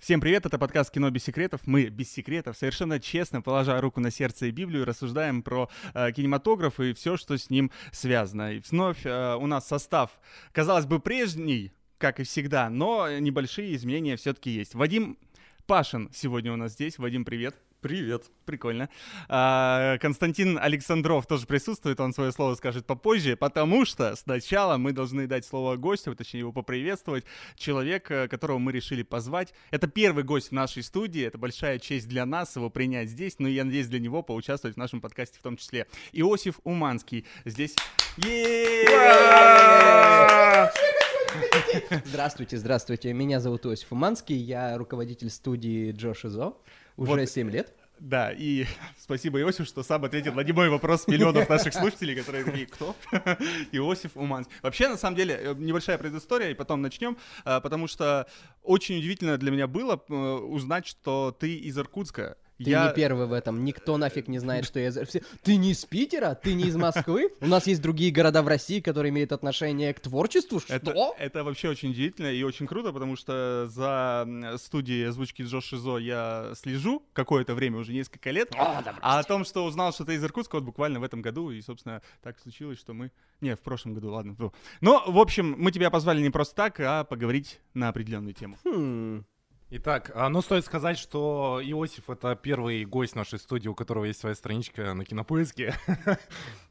Всем привет, это подкаст «Кино без секретов». Мы без секретов, совершенно честно, положа руку на сердце и Библию, рассуждаем про э, кинематограф и все, что с ним связано. И вновь э, у нас состав, казалось бы, прежний, как и всегда, но небольшие изменения все-таки есть. Вадим Пашин сегодня у нас здесь. Вадим, привет. Привет. Прикольно. А, Константин Александров тоже присутствует, он свое слово скажет попозже, потому что сначала мы должны дать слово гостю, точнее его поприветствовать. Человек, э, которого мы решили позвать. Это первый гость в нашей студии, это большая честь для нас его принять здесь, но я надеюсь для него поучаствовать в нашем подкасте в том числе. Иосиф Уманский здесь. Здравствуйте, здравствуйте. Меня зовут Иосиф Уманский, я руководитель студии Джош Изо уже Вот. 7 лет. Да, и спасибо, Иосиф, что сам ответил на немой вопрос миллионов наших слушателей, которые такие, кто? Иосиф Уманский. Вообще, на самом деле, э, небольшая предыстория, и потом начнем, э, потому что очень удивительно для меня было э, узнать, что ты из Иркутска. Ты не первый в этом, никто нафиг не знает, что я... из- все- Ты не из Питера? Ты не из Москвы? У нас есть другие города в России, которые имеют отношение к творчеству? Что? Это, это вообще очень удивительно и очень круто, потому что за студией озвучки Джош Шизо я слежу какое-то время, уже несколько лет. А, да, А о том, что узнал, что ты из Иркутска, вот буквально в этом году, и, собственно, так случилось, что мы... Не, в прошлом году, ладно. ну. Но, в общем, мы тебя позвали не просто так, а поговорить на определенную тему. Хм. Итак, а, ну стоит сказать, что Иосиф — это первый гость нашей студии, у которого есть своя страничка на Кинопоиске.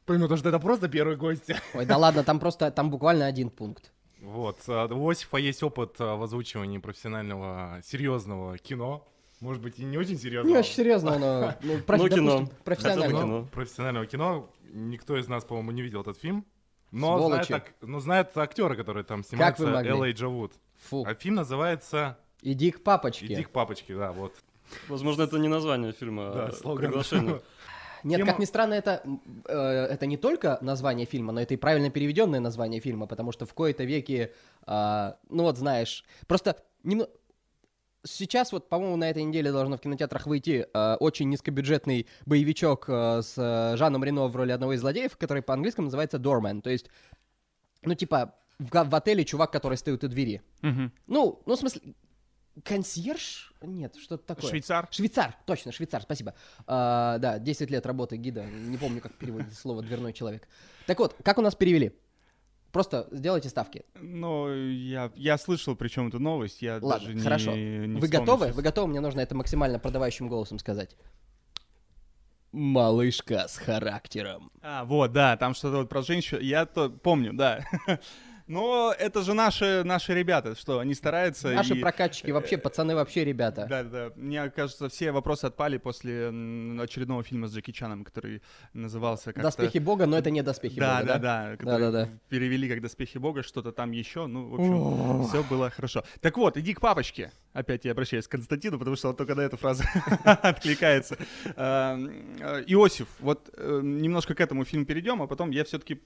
Помимо того, что это просто первый гость. Ой, да ладно, там просто, там буквально один пункт. Вот. а, У Иосифа есть опыт а, в озвучивании профессионального, серьезного кино. Может быть, и не очень серьезного. Не очень серьезно, но... ну, профи- Ну, кино. допустим, Профессионально. Хотя бы Но кино. профессионального кино. Никто из нас, по-моему, не видел этот фильм. Но Сволочи. знает, но знает актера, который там снимается, вы могли? Элэй Джавуд. Фу. А фильм называется Иди к папочке. «Иди к папочке», да, вот. Возможно, это не название фильма, Да, а слоган. приглашение. Нет, Тема- как ни странно, это, э, это не только название фильма, но это и правильно переведенное название фильма, потому что в кои-то веке, а, ну вот знаешь, просто немно- сейчас вот, по-моему, на этой неделе должно в кинотеатрах выйти э, очень низкобюджетный боевичок э, с э, Жаном Рено в роли одного из злодеев, который по-английски называется Doorman, то есть, ну типа в, в отеле чувак, который стоит у двери. Мгм. Ну, ну в смысле, консьерж? Нет, что-то такое. Швейцар? Швейцар, точно, швейцар, спасибо. А, да, 10 лет работы гида, не помню, как переводится слово «дверной человек». Так вот, как у нас перевели? Просто сделайте ставки. Ну, я, я слышал причем эту новость, я Ладно, даже не хорошо. не Вы вспомнил готовы? сейчас. Вы готовы? Мне нужно это максимально продавающим голосом сказать. Малышка с характером. А, вот, да, там что-то вот про женщину, я то помню, да. Но это же наши, наши ребята, что они стараются. Наши и- прокатчики, вообще, пацаны, вообще ребята. Да, да. Мне кажется, все вопросы отпали после очередного фильма с Джеки Чаном, который назывался как-то... Доспехи бога, но это не доспехи Да, бога, да, да? да, который Да-да-да. перевели как «Доспехи Бога», что-то там еще, ну, в общем, все было хорошо. Так вот, иди к папочке. Опять я обращаюсь к Константину, потому что он только на эту фразу откликается. Эм, э, Иосиф, вот э, немножко к этому фильму перейдем, а потом я все-таки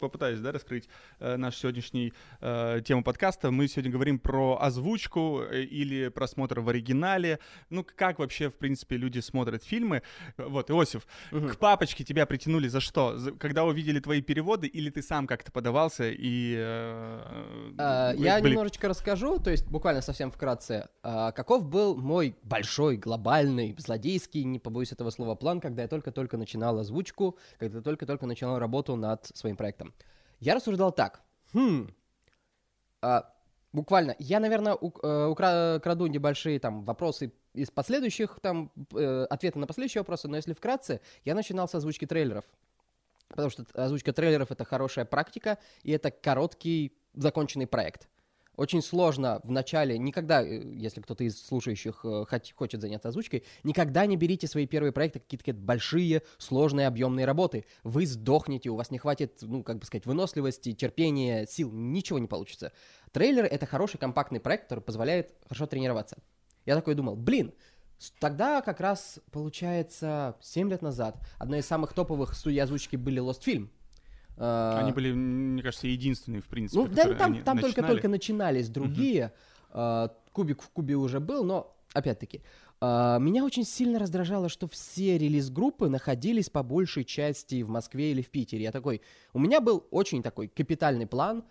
попытаюсь, да, раскрыть э, нашу сегодняшнюю э, тему подкаста. Мы сегодня говорим про озвучку э, или просмотр в оригинале. Ну, как вообще, в принципе, люди смотрят фильмы. Вот, Иосиф, Мгм. к папочке тебя притянули за что? За- Когда увидели твои переводы, или ты сам как-то подавался и... э, А, Я были- немножечко расскажу, то есть буквально совсем вкратце, а, каков был мой большой, глобальный, злодейский, не побоюсь этого слова, план, когда я только-только начинал озвучку, когда я только-только начинал работу над своим проектом. Я рассуждал так. Хм. а, буквально, я, наверное, ук- э, укра- краду небольшие там вопросы из последующих, там, э, ответы на последующие вопросы, но если вкратце, я начинал с озвучки трейлеров. Потому что озвучка трейлеров — это хорошая практика, и это короткий законченный проект. Очень сложно в начале, никогда, э, если кто-то из слушающих э, хочет заняться озвучкой, никогда не берите свои первые проекты, какие-то большие, сложные, объемные работы. Вы сдохнете, у вас не хватит, ну, как бы сказать, выносливости, терпения, сил, ничего не получится. Трейлер — это хороший компактный проект, который позволяет хорошо тренироваться. Я такой думал, блин, Тогда как раз, получается, 7 лет назад одной из самых топовых студий озвучки были Lost Film. А, Они были, мне кажется, единственные, в принципе, ну, да, там, там только-только начинались другие. А, Кубик в кубе уже был, но опять-таки. а, Меня очень сильно раздражало, что все релиз-группы находились по большей части в Москве или в Питере. Я такой, у меня был очень такой капитальный план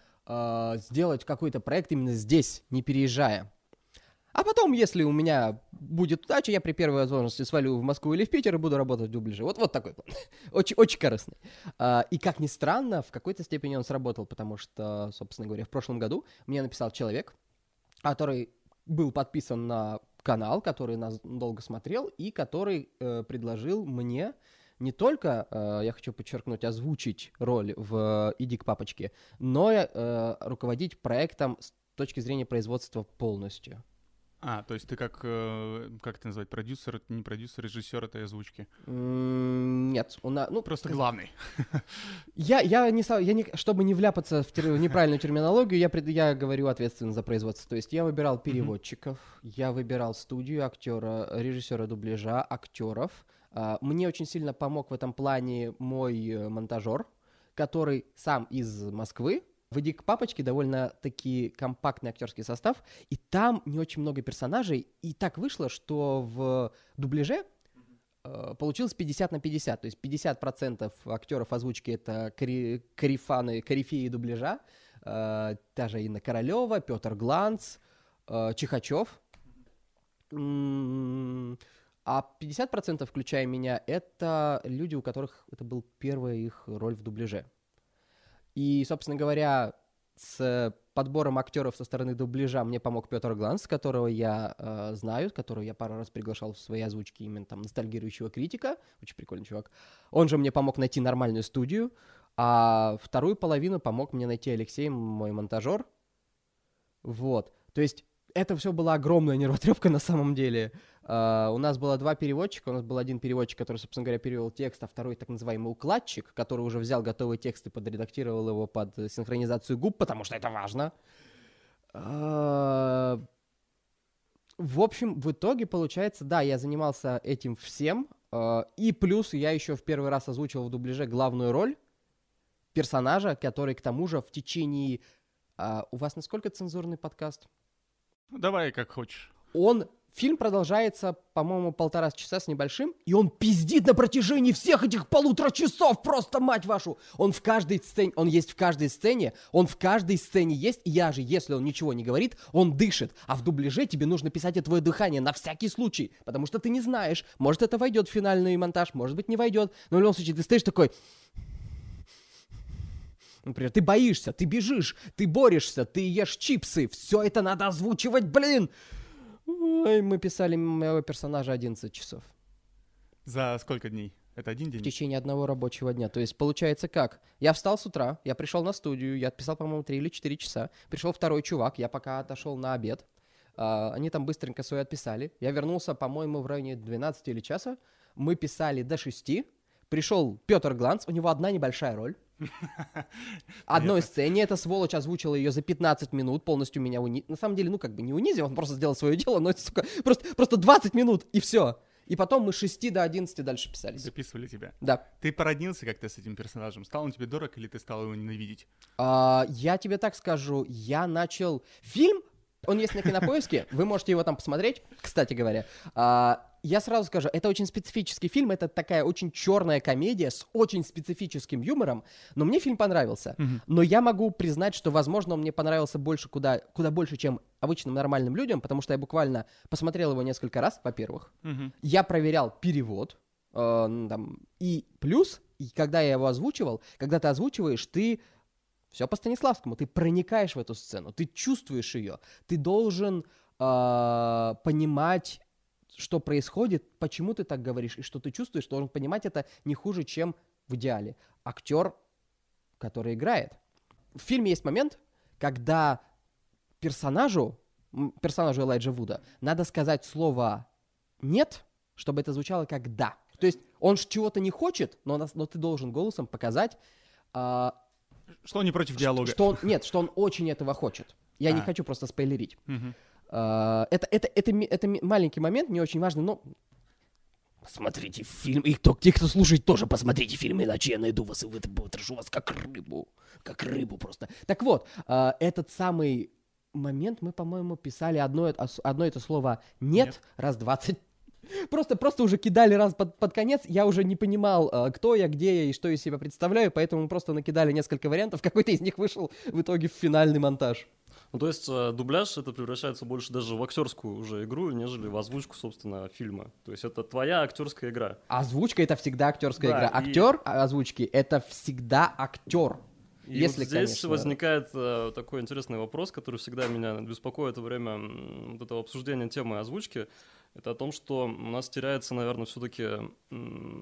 сделать какой-то проект именно здесь, не переезжая. А потом, если у меня будет удача, я при первой возможности свалю в Москву или в Питер и буду работать в дубляже. Вот, вот такой план. очень, очень корыстный. А, и как ни странно, в какой-то степени он сработал, потому что, собственно говоря, в прошлом году мне написал человек, который был подписан на канал, который нас долго смотрел и который э, предложил мне не только, э, я хочу подчеркнуть, озвучить роль в «Иди к папочке», но и э, руководить проектом с точки зрения производства полностью. А, то есть ты как, э, как это назвать, продюсер, не продюсер, режиссер этой озвучки? Нет, у нас, ну, Просто как- главный. Я, я не, я не, чтобы не вляпаться в, тер- неправильную терминологию, я, пред- я говорю ответственно за производство. То есть я выбирал переводчиков, я выбирал студию актера, режиссера дубляжа, актеров. А, Мне очень сильно помог в этом плане мой э, монтажер, который сам из Москвы. В «Иди к папочке» довольно-таки компактный актерский состав, и там не очень много персонажей. И так вышло, что в дубляже э, получилось 50 на 50. То есть 50% актеров озвучки это кори- корифаны, корифеи дубляжа. Э, та же Инна Королева, Петр Гланц, э, Чихачев. М, А 50%, включая меня, это люди, у которых это был первая их роль в дубляже. И, собственно говоря, с подбором актеров со стороны дубляжа мне помог Петр Гланс, которого я э, знаю, которого я пару раз приглашал в свои озвучки именно там ностальгирующего критика, очень прикольный чувак. Он же мне помог найти нормальную студию, а вторую половину помог мне найти Алексей, мой монтажер. Вот, то есть это все была огромная нервотрепка на самом деле. А, у нас было два переводчика. У нас был один переводчик, который, собственно говоря, перевел текст, а второй так называемый укладчик, который уже взял готовый текст и подредактировал его под синхронизацию губ, потому что это важно. А, В общем, в итоге получается, да, я занимался этим всем, а, и плюс я еще в первый раз озвучил в дубляже главную роль персонажа, который к тому же в течение... У вас насколько цензурный подкаст? Ну, давай как хочешь. он фильм продолжается, по-моему, полтора часа с небольшим, и он пиздит на протяжении всех этих полутора часов, просто мать вашу. Он в каждой сцене, он есть в каждой сцене, он в каждой сцене есть, и я же, если он ничего не говорит, он дышит. А в дубляже тебе нужно писать и твое дыхание на всякий случай, потому что ты не знаешь, может это войдет в финальный монтаж, может быть не войдет, но в любом случае ты стоишь такой, Например, ты боишься, ты бежишь, ты борешься, ты ешь чипсы. Все это надо озвучивать, блин. Ой, мы писали моего персонажа 11 часов. За сколько дней? Это один В день? течение одного рабочего дня. То есть получается как? Я встал с утра, я пришел на студию, я отписал, по-моему, 3 или 4 часа. Пришел второй чувак, я пока отошел на обед. А, они там быстренько свое отписали. Я вернулся, по-моему, в районе 12 или часа. Мы писали до 6. Пришел Петр Гланц, у него одна небольшая роль. Одной сцене эта сволочь озвучила ее за 15 минут, полностью меня унизил. На самом деле, ну как бы не унизил, он просто сделал свое дело, но это, сука, просто, просто 20 минут, и все. И потом мы с 6 до 11 дальше писались. Записывали тебя. Да. Ты породнился как-то с этим персонажем? Стал он тебе дорог или ты стал его ненавидеть? А, я тебе так скажу, я начал... Фильм, он есть на Кинопоиске, вы можете его там посмотреть, кстати говоря. А, я сразу скажу, это очень специфический фильм, это такая очень черная комедия с очень специфическим юмором, но мне фильм понравился. Но я могу признать, что, возможно, он мне понравился больше, куда, куда больше, чем обычным нормальным людям, потому что я буквально посмотрел его несколько раз, во-первых. Мгм. Я проверял перевод, э, там, и плюс, и когда я его озвучивал, когда ты озвучиваешь, ты все по Станиславскому, ты проникаешь в эту сцену, ты чувствуешь ее, ты должен э, понимать, что происходит, почему ты так говоришь, и что ты чувствуешь, должен понимать это не хуже, чем в идеале. Актер, который играет. В фильме есть момент, когда персонажу, персонажу Элайджа Вуда, надо сказать слово «нет», чтобы это звучало как «да». То есть он чего-то не хочет, но, нас- но ты должен голосом показать, а, Что он не против диалога? что он, нет, что он очень этого хочет. Я не А. хочу просто спойлерить. Мгм. А, это, это, это, это маленький момент, не очень важный, но... Посмотрите фильм, и кто, те, кто слушает, тоже посмотрите фильм, иначе я найду вас и вытащу вас как рыбу, как рыбу просто. Так вот, а, этот самый момент мы, по-моему, писали одно, это- ос- одно это слово «нет», Нет. раз двадцать. Просто, просто уже кидали раз под, под конец, я уже не понимал, а, кто я, где я и что из себя представляю, поэтому просто накидали несколько вариантов, какой-то из них вышел в итоге в финальный монтаж. Ну, то есть э, дубляж это превращается больше даже в актерскую уже игру, нежели в озвучку, собственно, фильма. То есть это твоя актерская игра. Озвучка это всегда актерская Да, игра. и- Актер озвучки это всегда актер. И Если, вот здесь конечно- возникает э, такой интересный вопрос, который всегда меня беспокоит во время вот этого обсуждения темы озвучки. Это о том, что у нас теряется, наверное, все-таки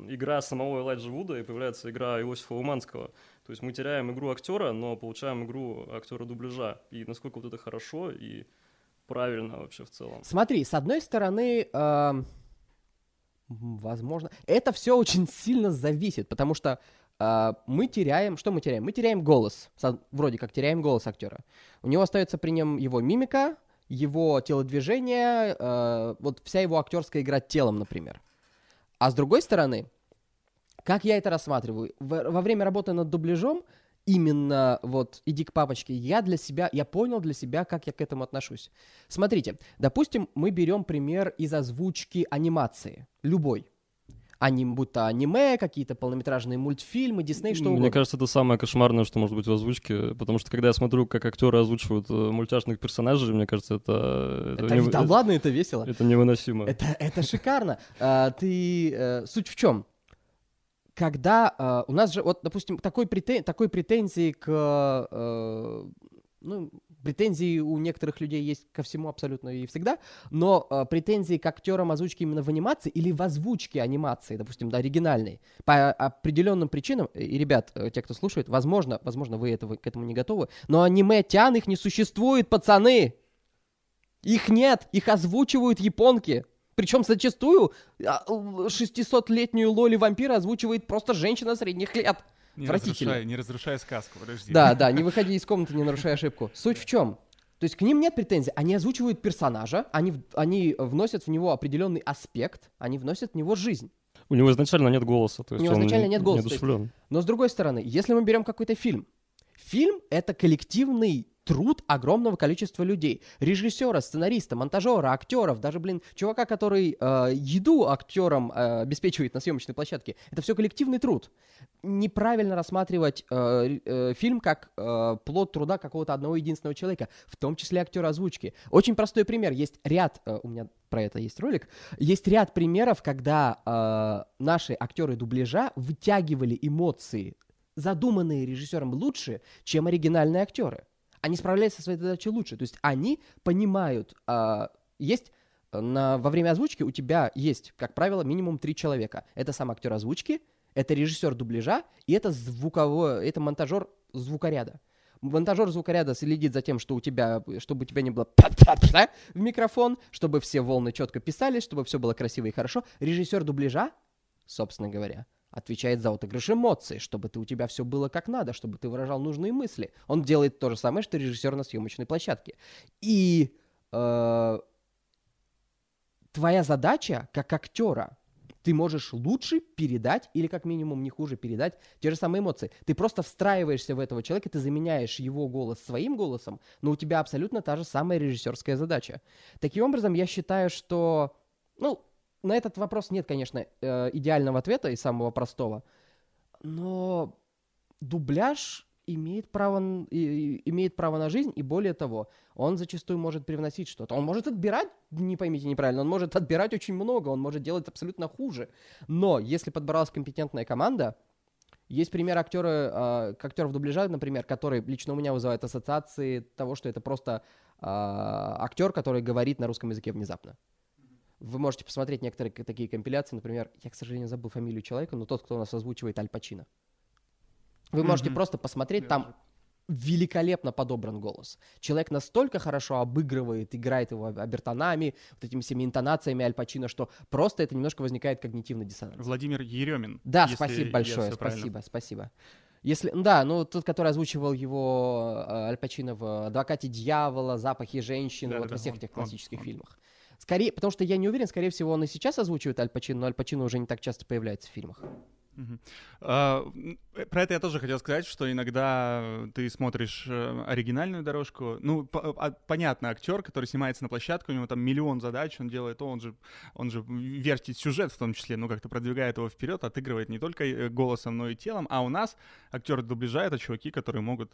игра самого Элайджа Вуда и появляется игра Иосифа Уманского. То есть мы теряем игру актера, но получаем игру актера дубляжа. И насколько вот это хорошо и правильно вообще в целом. Смотри, с одной стороны, м, возможно, это все очень сильно зависит, потому что э, мы теряем, что мы теряем? Мы теряем голос, вроде как теряем голос актера. У него остается при нем его мимика, его телодвижение, э, вот вся его актерская игра телом, например. А с другой стороны, как я это рассматриваю? Во время работы над дубляжом, именно вот «Иди к папочке», я для себя, я понял для себя, как я к этому отношусь. Смотрите, допустим, мы берем пример из озвучки анимации, любой. Аним, будь то аниме, какие-то полнометражные мультфильмы, Дисней, что Мне угодно. кажется, это самое кошмарное, что может быть в озвучке, потому что когда я смотрю, как актеры озвучивают э, мультяшных персонажей, мне кажется, это, Это, нево- да ладно, это весело. это невыносимо. Это, это шикарно. А, ты, э, суть в чем? Когда а, у нас же, вот, допустим, такой, претен- такой претензии к... э, ну, претензии у некоторых людей есть ко всему абсолютно и всегда, но э, претензии к актерам озвучки именно в анимации или в озвучке анимации, допустим, да, оригинальной, по определенным причинам, и, ребят, э, те, кто слушает, возможно, возможно, вы этого, к этому не готовы, но аниме тян их не существует, пацаны! Их нет, их озвучивают японки. Причем зачастую а, л- 600-летнюю Лоли вампира озвучивает просто женщина средних лет. Не разрушай, не разрушай сказку, подожди. Да, да, не выходи из комнаты, не нарушай ошибку. Суть в чем? То есть к ним нет претензий. Они озвучивают персонажа, они, они вносят в него определенный аспект, они вносят в него жизнь. У него изначально нет голоса. То есть У него он изначально нет голоса, то есть-. Но с другой стороны, если мы берем какой-то фильм, фильм — это коллективный труд огромного количества людей. Режиссера, сценариста, монтажера, актеров, даже, блин, чувака, который э, еду актерам э, обеспечивает на съемочной площадке. Это все коллективный труд. Неправильно рассматривать э, э, фильм как э, плод труда какого-то одного единственного человека, в том числе актера озвучки. Очень простой пример. Есть ряд, э, у меня про это есть ролик, есть ряд примеров, когда э, наши актеры дубляжа вытягивали эмоции, задуманные режиссером лучше, чем оригинальные актеры. Они справляются со своей задачей лучше. То есть они понимают, а, есть э, на, во время озвучки у тебя есть, как правило, минимум три человека. Это сам актер озвучки, это режиссер дубляжа и это звуковой, это монтажер звукоряда. Монтажер звукоряда следит за тем, что у тебя, чтобы у тебя не было в микрофон, чтобы все волны четко писались, чтобы все было красиво и хорошо. Режиссер дубляжа, собственно говоря, отвечает за отыгрыш эмоций, чтобы ты, у тебя все было как надо, чтобы ты выражал нужные мысли. Он делает то же самое, что режиссер на съемочной площадке. И э, твоя задача как актера, ты можешь лучше передать, или как минимум не хуже передать те же самые эмоции. Ты просто встраиваешься в этого человека, ты заменяешь его голос своим голосом, но у тебя абсолютно та же самая режиссерская задача. Таким образом, я считаю, что, ну, на этот вопрос нет, конечно, э, идеального ответа и самого простого, но дубляж имеет право, имеет право на жизнь, и более того, он зачастую может привносить что-то. Он может отбирать, не поймите неправильно, он может отбирать очень много, он может делать абсолютно хуже. Но если подбиралась компетентная команда, есть пример актера, э, актеров дубляжа, например, который лично у меня вызывает ассоциации того, что это просто э, актер, который говорит на русском языке внезапно. Вы можете посмотреть некоторые такие компиляции, например, я, к сожалению, забыл фамилию человека, но тот, кто у нас озвучивает Аль Пачино. Вы можете Мгм. просто посмотреть, Я там великолепно подобран голос. Человек настолько хорошо обыгрывает, играет его обертонами, вот этими всеми интонациями Аль Пачино, что просто это немножко возникает когнитивный диссонанс. Владимир Еремин. Да, если спасибо большое, правильно спасибо, спасибо. Если, да, ну тот, который озвучивал его э, Аль Пачино в «Адвокате дьявола», «Запахе женщины», вот Да-да-да, во всех он- этих классических он. фильмах. Скорее, потому что я не уверен, скорее всего, он и сейчас озвучивает Аль Пачино, но Аль Пачино уже не так часто появляется в фильмах. А, э, Про это я тоже хотел сказать, что иногда э, ты смотришь э, оригинальную дорожку. Ну, по- а, понятно, актер, который снимается на площадке, у него там миллион задач, он делает то, он же, он же вертит сюжет в том числе, ну, как-то продвигает его вперед, отыгрывает не только голосом, но и телом. А у нас актеры дубляжа — это чуваки, которые могут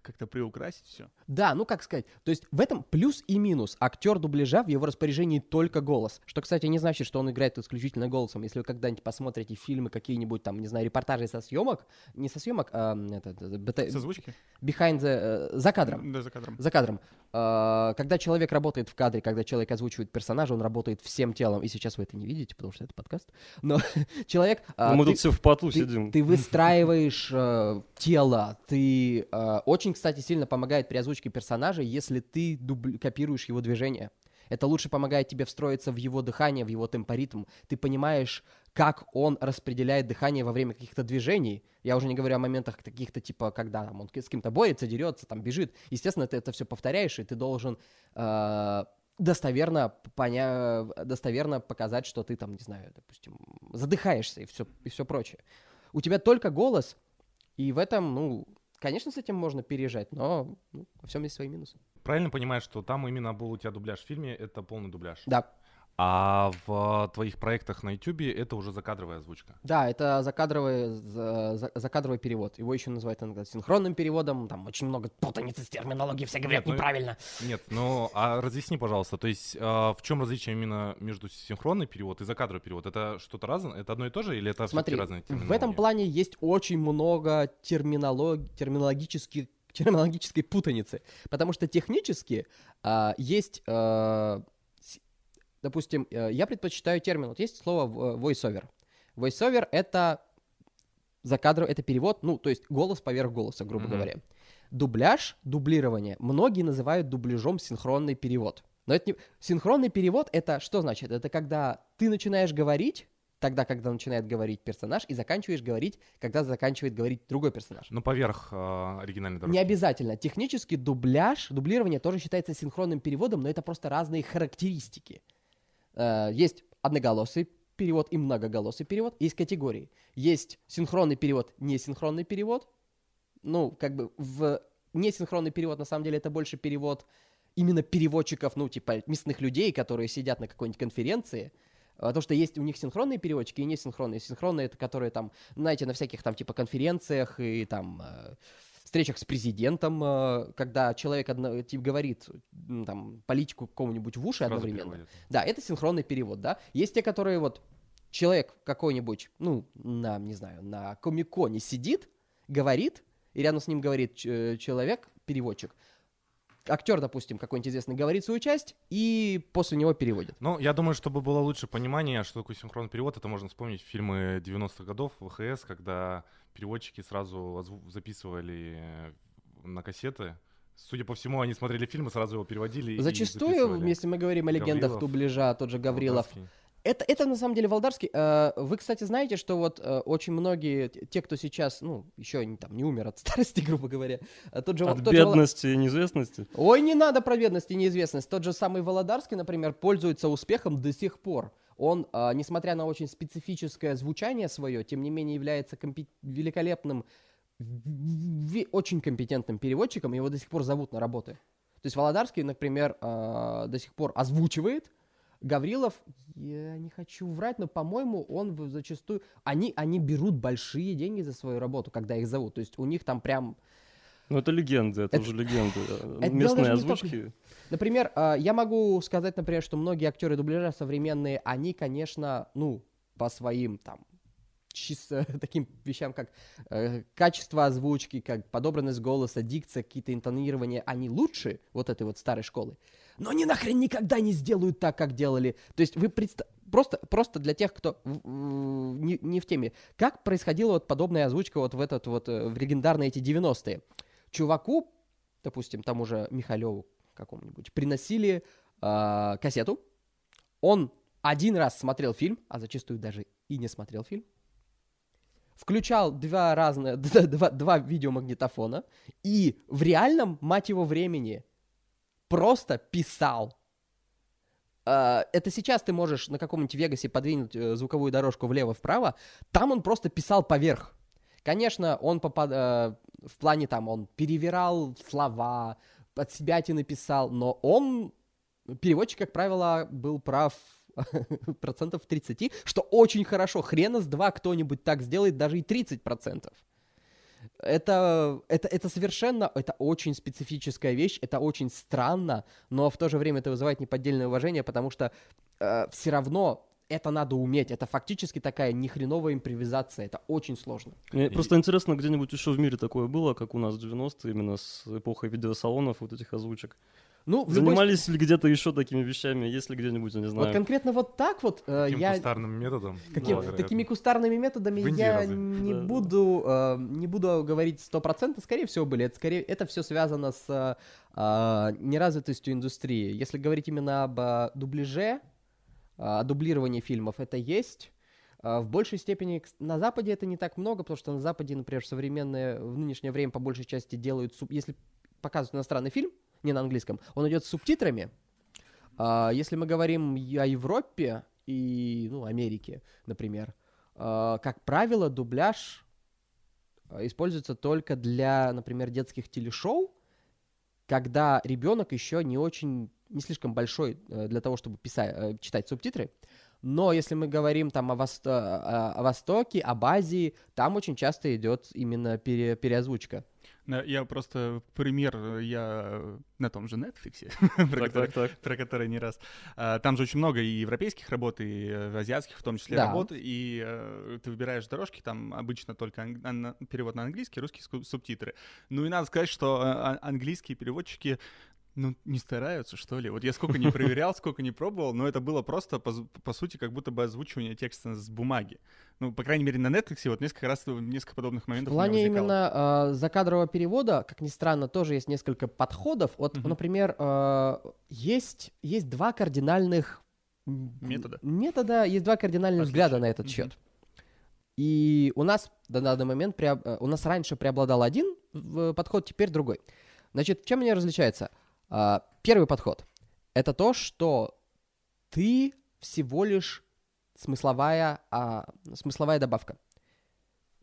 как-то приукрасить все. Да, ну как сказать. То есть в этом плюс и минус. Актер дубляжа в его распоряжении только голос. Что, кстати, не значит, что он играет исключительно голосом. Если вы когда-нибудь посмотрите фильмы какие-нибудь там, не знаю, репортажи со съемок, не со съемок, а это, это, бета- С озвучки? behind the, э, за кадром. Да, за кадром. За кадром. Э, Когда человек работает в кадре, когда человек озвучивает персонажа, он работает всем телом. И сейчас вы это не видите, потому что это подкаст. Но человек... э, мы ты- тут все в поту ты, сидим. ты выстраиваешь э, тело, ты э, очень, кстати, сильно помогает при озвучке персонажа, если ты дубл- копируешь его движение. Это лучше помогает тебе встроиться в его дыхание, в его темпоритм. Ты понимаешь, как он распределяет дыхание во время каких-то движений. Я уже не говорю о моментах каких-то, типа, когда там, он с кем-то борется, дерется, там, бежит. Естественно, ты это все повторяешь, и ты должен э, достоверно, поня... достоверно показать, что ты там, не знаю, допустим, задыхаешься и все, и все прочее. У тебя только голос, и в этом, ну, конечно, с этим можно переезжать, но ну, во всем есть свои минусы. Правильно понимаешь, что там именно был у тебя дубляж в фильме, это полный дубляж. Да, А в твоих проектах на YouTube это уже закадровая озвучка. да, это закадровый, за- за- закадровый перевод. Его еще называют иногда синхронным переводом. Там очень много путаницы с терминологией, все говорят Нет, ну, неправильно. Нет, ну а разъясни, пожалуйста, то есть а, в чем различие именно между синхронный перевод и закадровый перевод? Это что-то разное? Это одно и то же или это Смотри, разные в этом плане есть очень много терминолог... терминологических терминологической путаницы, потому что технически а, есть, а, допустим, э, я предпочитаю термин, вот есть слово в- voiceover. Voiceover это закадровый, это перевод, ну, то есть голос поверх голоса, грубо Мгм. говоря. Дубляж, дублирование, многие называют дубляжом синхронный перевод. Но это не... Синхронный перевод это что значит? Это когда ты начинаешь говорить, тогда, когда начинает говорить персонаж, и заканчиваешь говорить, когда заканчивает говорить другой персонаж. Ну, поверх а, оригинальной дорожки. Не обязательно. Технически дубляж, дублирование тоже считается синхронным переводом, но это просто разные характеристики. Э, Есть одноголосый перевод и многоголосый перевод, есть категории. Есть синхронный перевод, несинхронный перевод. Ну, как бы в несинхронный перевод, на самом деле, это больше перевод именно переводчиков, ну, типа, местных людей, которые сидят на какой-нибудь конференции. А, Потому что есть у них синхронные переводчики и несинхронные. Синхронные это которые там, знаете, на всяких там типа конференциях и там э, встречах с президентом, э, когда человек одно, типа, говорит там политику какому-нибудь в уши Сразу одновременно. переводят. Да, это синхронный перевод, да. Есть те, которые вот человек какой-нибудь, ну, на, не знаю, на комиконе сидит, говорит, и рядом с ним говорит ч- человек, переводчик. Актер, допустим, какой-нибудь известный, говорит свою часть, и после него переводит. Ну, я думаю, чтобы было лучше понимание, что такое синхронный перевод, это можно вспомнить фильмы 90-х годов, ВХС, когда переводчики сразу записывали э, на кассеты. Судя по всему, они смотрели фильм и сразу его переводили. Зачастую, если мы говорим о легендах Гаврилов, дубляжа, тот же Гаврилов, Молдавский. Это, это на самом деле Волдарский. Э, Вы, кстати, знаете, что вот э, очень многие, те, кто сейчас, ну, еще не, там, не умер от старости, грубо говоря, э, тот же, От тот же бедности и неизвестности. Ой, не надо про бедность и неизвестность. Тот же самый Володарский, например, пользуется успехом до сих пор. Он, а, несмотря на очень специфическое звучание свое, тем не менее является компе- великолепным, очень компетентным переводчиком, его до сих пор зовут на работы. То есть Володарский, например, а, до сих пор озвучивает. Гаврилов, я не хочу врать, но, по-моему, он зачастую... Они, они берут большие деньги за свою работу, когда их зовут. То есть у них там прям Ну, это легенды, это, Это- уже легенды. это дело Местные не только- озвучки. Например, а, я могу сказать, например, что многие актеры дубляжа современные, они, конечно, ну, по своим там чисто таким вещам, как э, качество озвучки, как подобранность голоса, дикция, какие-то интонирования, они лучше вот этой вот старой школы. Но они нахрен никогда не сделают так, как делали. То есть вы представ... Просто, просто для тех, кто не, не в теме. Как происходила вот подобная озвучка вот в этот вот, э, в легендарные эти 90-е? Чуваку, допустим, тому же Михалеву какому-нибудь, приносили а, кассету. Он один раз смотрел фильм, а зачастую даже и не смотрел фильм. Включал два разные, два, два видеомагнитофона и в реальном, мать его, времени просто писал. А, Это сейчас ты можешь на каком-нибудь Вегасе подвинуть э, звуковую дорожку влево-вправо. Там он просто писал поверх. Конечно, он попад... э, в плане там, он перевирал слова, от себя те написал, но он, переводчик, как правило, был прав процентов 30, что очень хорошо. Хрена с два кто-нибудь так сделает, даже и 30 процентов. Это, это, это совершенно, это очень специфическая вещь, это очень странно, но в то же время это вызывает неподдельное уважение, потому что э, все равно это надо уметь. Это фактически такая нехреновая импровизация. Это очень сложно. Мне просто интересно, где-нибудь еще в мире такое было, как у нас в 90-е, именно с эпохой видеосалонов, вот этих озвучек. Ну, в любой Занимались ли где-то еще такими вещами, если где-нибудь, я не Вот знаю. конкретно вот так вот э, Таким я кустарным методом. каким- да, такими кустарными методами я не Да. буду э, не буду говорить сто процентов, скорее всего были. Это скорее это все связано с э, а, неразвитостью индустрии. Если говорить именно об а, дубляже, а, о дублировании фильмов, это есть. А, В большей степени на Западе это не так много, потому что на Западе, например, в современное, в нынешнее время по большей части делают, если показывают иностранный фильм, не на английском, он идет с субтитрами. А, Если мы говорим о Европе и, ну, Америке, например, а, как правило, дубляж а, используется только для, например, детских телешоу, когда ребенок еще не очень, не слишком большой э, для того, чтобы писать, э, читать субтитры. Но если мы говорим там о, Вос- э, о Востоке, об Азии, там очень часто идет именно пере- переозвучка. Да, Я просто пример, э, я э, на том же Netflix, про Так, который- так, так. про который не раз. А, Там же очень много и европейских работ, и э, азиатских в том числе Да. работ, и э, ты выбираешь дорожки, там обычно только перевод на английский, русские субтитры. Ну и надо сказать, что э, а- английские переводчики ну, не стараются, что ли. Вот я сколько не проверял, сколько не пробовал, но это было просто, по, по сути, как будто бы озвучивание текста с бумаги. Ну, по крайней мере, на Netflix вот несколько раз, э, несколько подобных В моментов меня плане именно э, закадрового перевода, как ни странно, тоже есть несколько подходов. Вот, Мгм. например, э, есть, есть два кардинальных Метода. Метода, есть два кардинальных Отличия. взгляда на этот Мгм. счет. И у нас на данный момент, э, у нас раньше преобладал один в- подход, теперь другой. Значит, чем они различаются? А, Первый подход — это то, что ты всего лишь смысловая, а, смысловая добавка.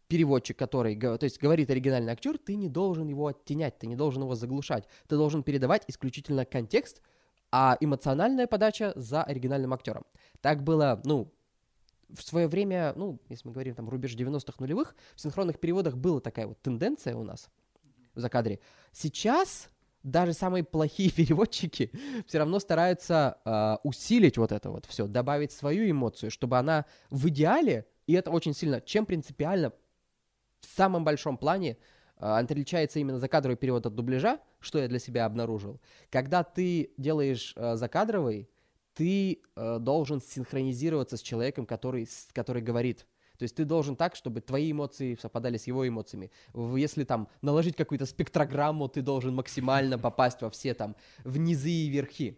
Переводчик, который, то есть говорит оригинальный актер, ты не должен его оттенять, ты не должен его заглушать. Ты должен передавать исключительно контекст, а эмоциональная подача за оригинальным актером. Так было, ну, в свое время, ну, если мы говорим там рубеж 90-х нулевых, в синхронных переводах была такая вот тенденция у нас в закадре. Сейчас даже самые плохие переводчики все равно стараются э, усилить вот это вот все, добавить свою эмоцию, чтобы она в идеале, и это очень сильно, чем принципиально в самом большом плане э, отличается именно закадровый перевод от дубляжа, что я для себя обнаружил. Когда ты делаешь э, закадровый, ты э, должен синхронизироваться с человеком, который, который говорит. То есть ты должен так, чтобы твои эмоции совпадали с его эмоциями. Если там наложить какую-то спектрограмму, ты должен максимально попасть во все там в низы и верхи.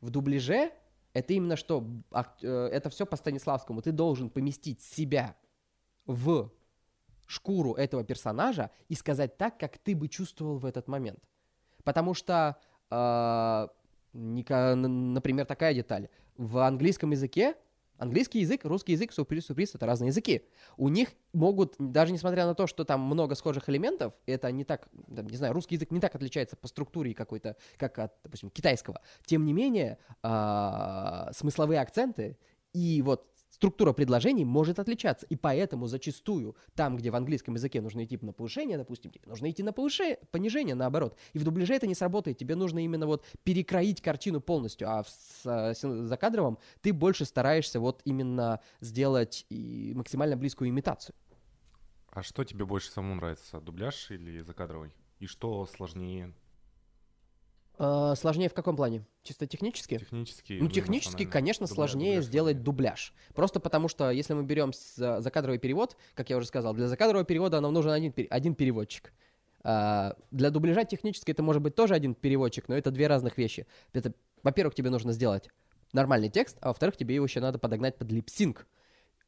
В дубляже это именно что, ак- э, это все по Станиславскому. Ты должен поместить себя в шкуру этого персонажа и сказать так, как ты бы чувствовал в этот момент. Потому что, э, н- например, такая деталь. В английском языке, английский язык, русский язык, сюрприз, сюрприз, это разные языки. У них могут, даже несмотря на то, что там много схожих элементов, это не так, не знаю, русский язык не так отличается по структуре какой-то, как от, допустим, китайского. Тем не менее, а, смысловые акценты и вот структура предложений может отличаться. И поэтому зачастую там, где в английском языке нужно идти на повышение, допустим, тебе нужно идти на повыше... понижение, наоборот. И в дубляже это не сработает. Тебе нужно именно вот перекроить картину полностью. А с- э, син- закадровом ты больше стараешься вот именно сделать и максимально близкую имитацию. А что тебе больше самому нравится, дубляж или закадровый? И что сложнее сложнее в каком плане? Чисто технически? технически? Ну, технически, конечно, Дубля- сложнее дубляж сделать дубляж. Просто потому что, если мы берем за- закадровый перевод, как я уже сказал, для закадрового перевода нам нужен один, один переводчик. А, для дубляжа технически это может быть тоже один переводчик, но это две разных вещи. Это, во-первых, тебе нужно сделать нормальный текст, а во-вторых, тебе его еще надо подогнать под липсинг.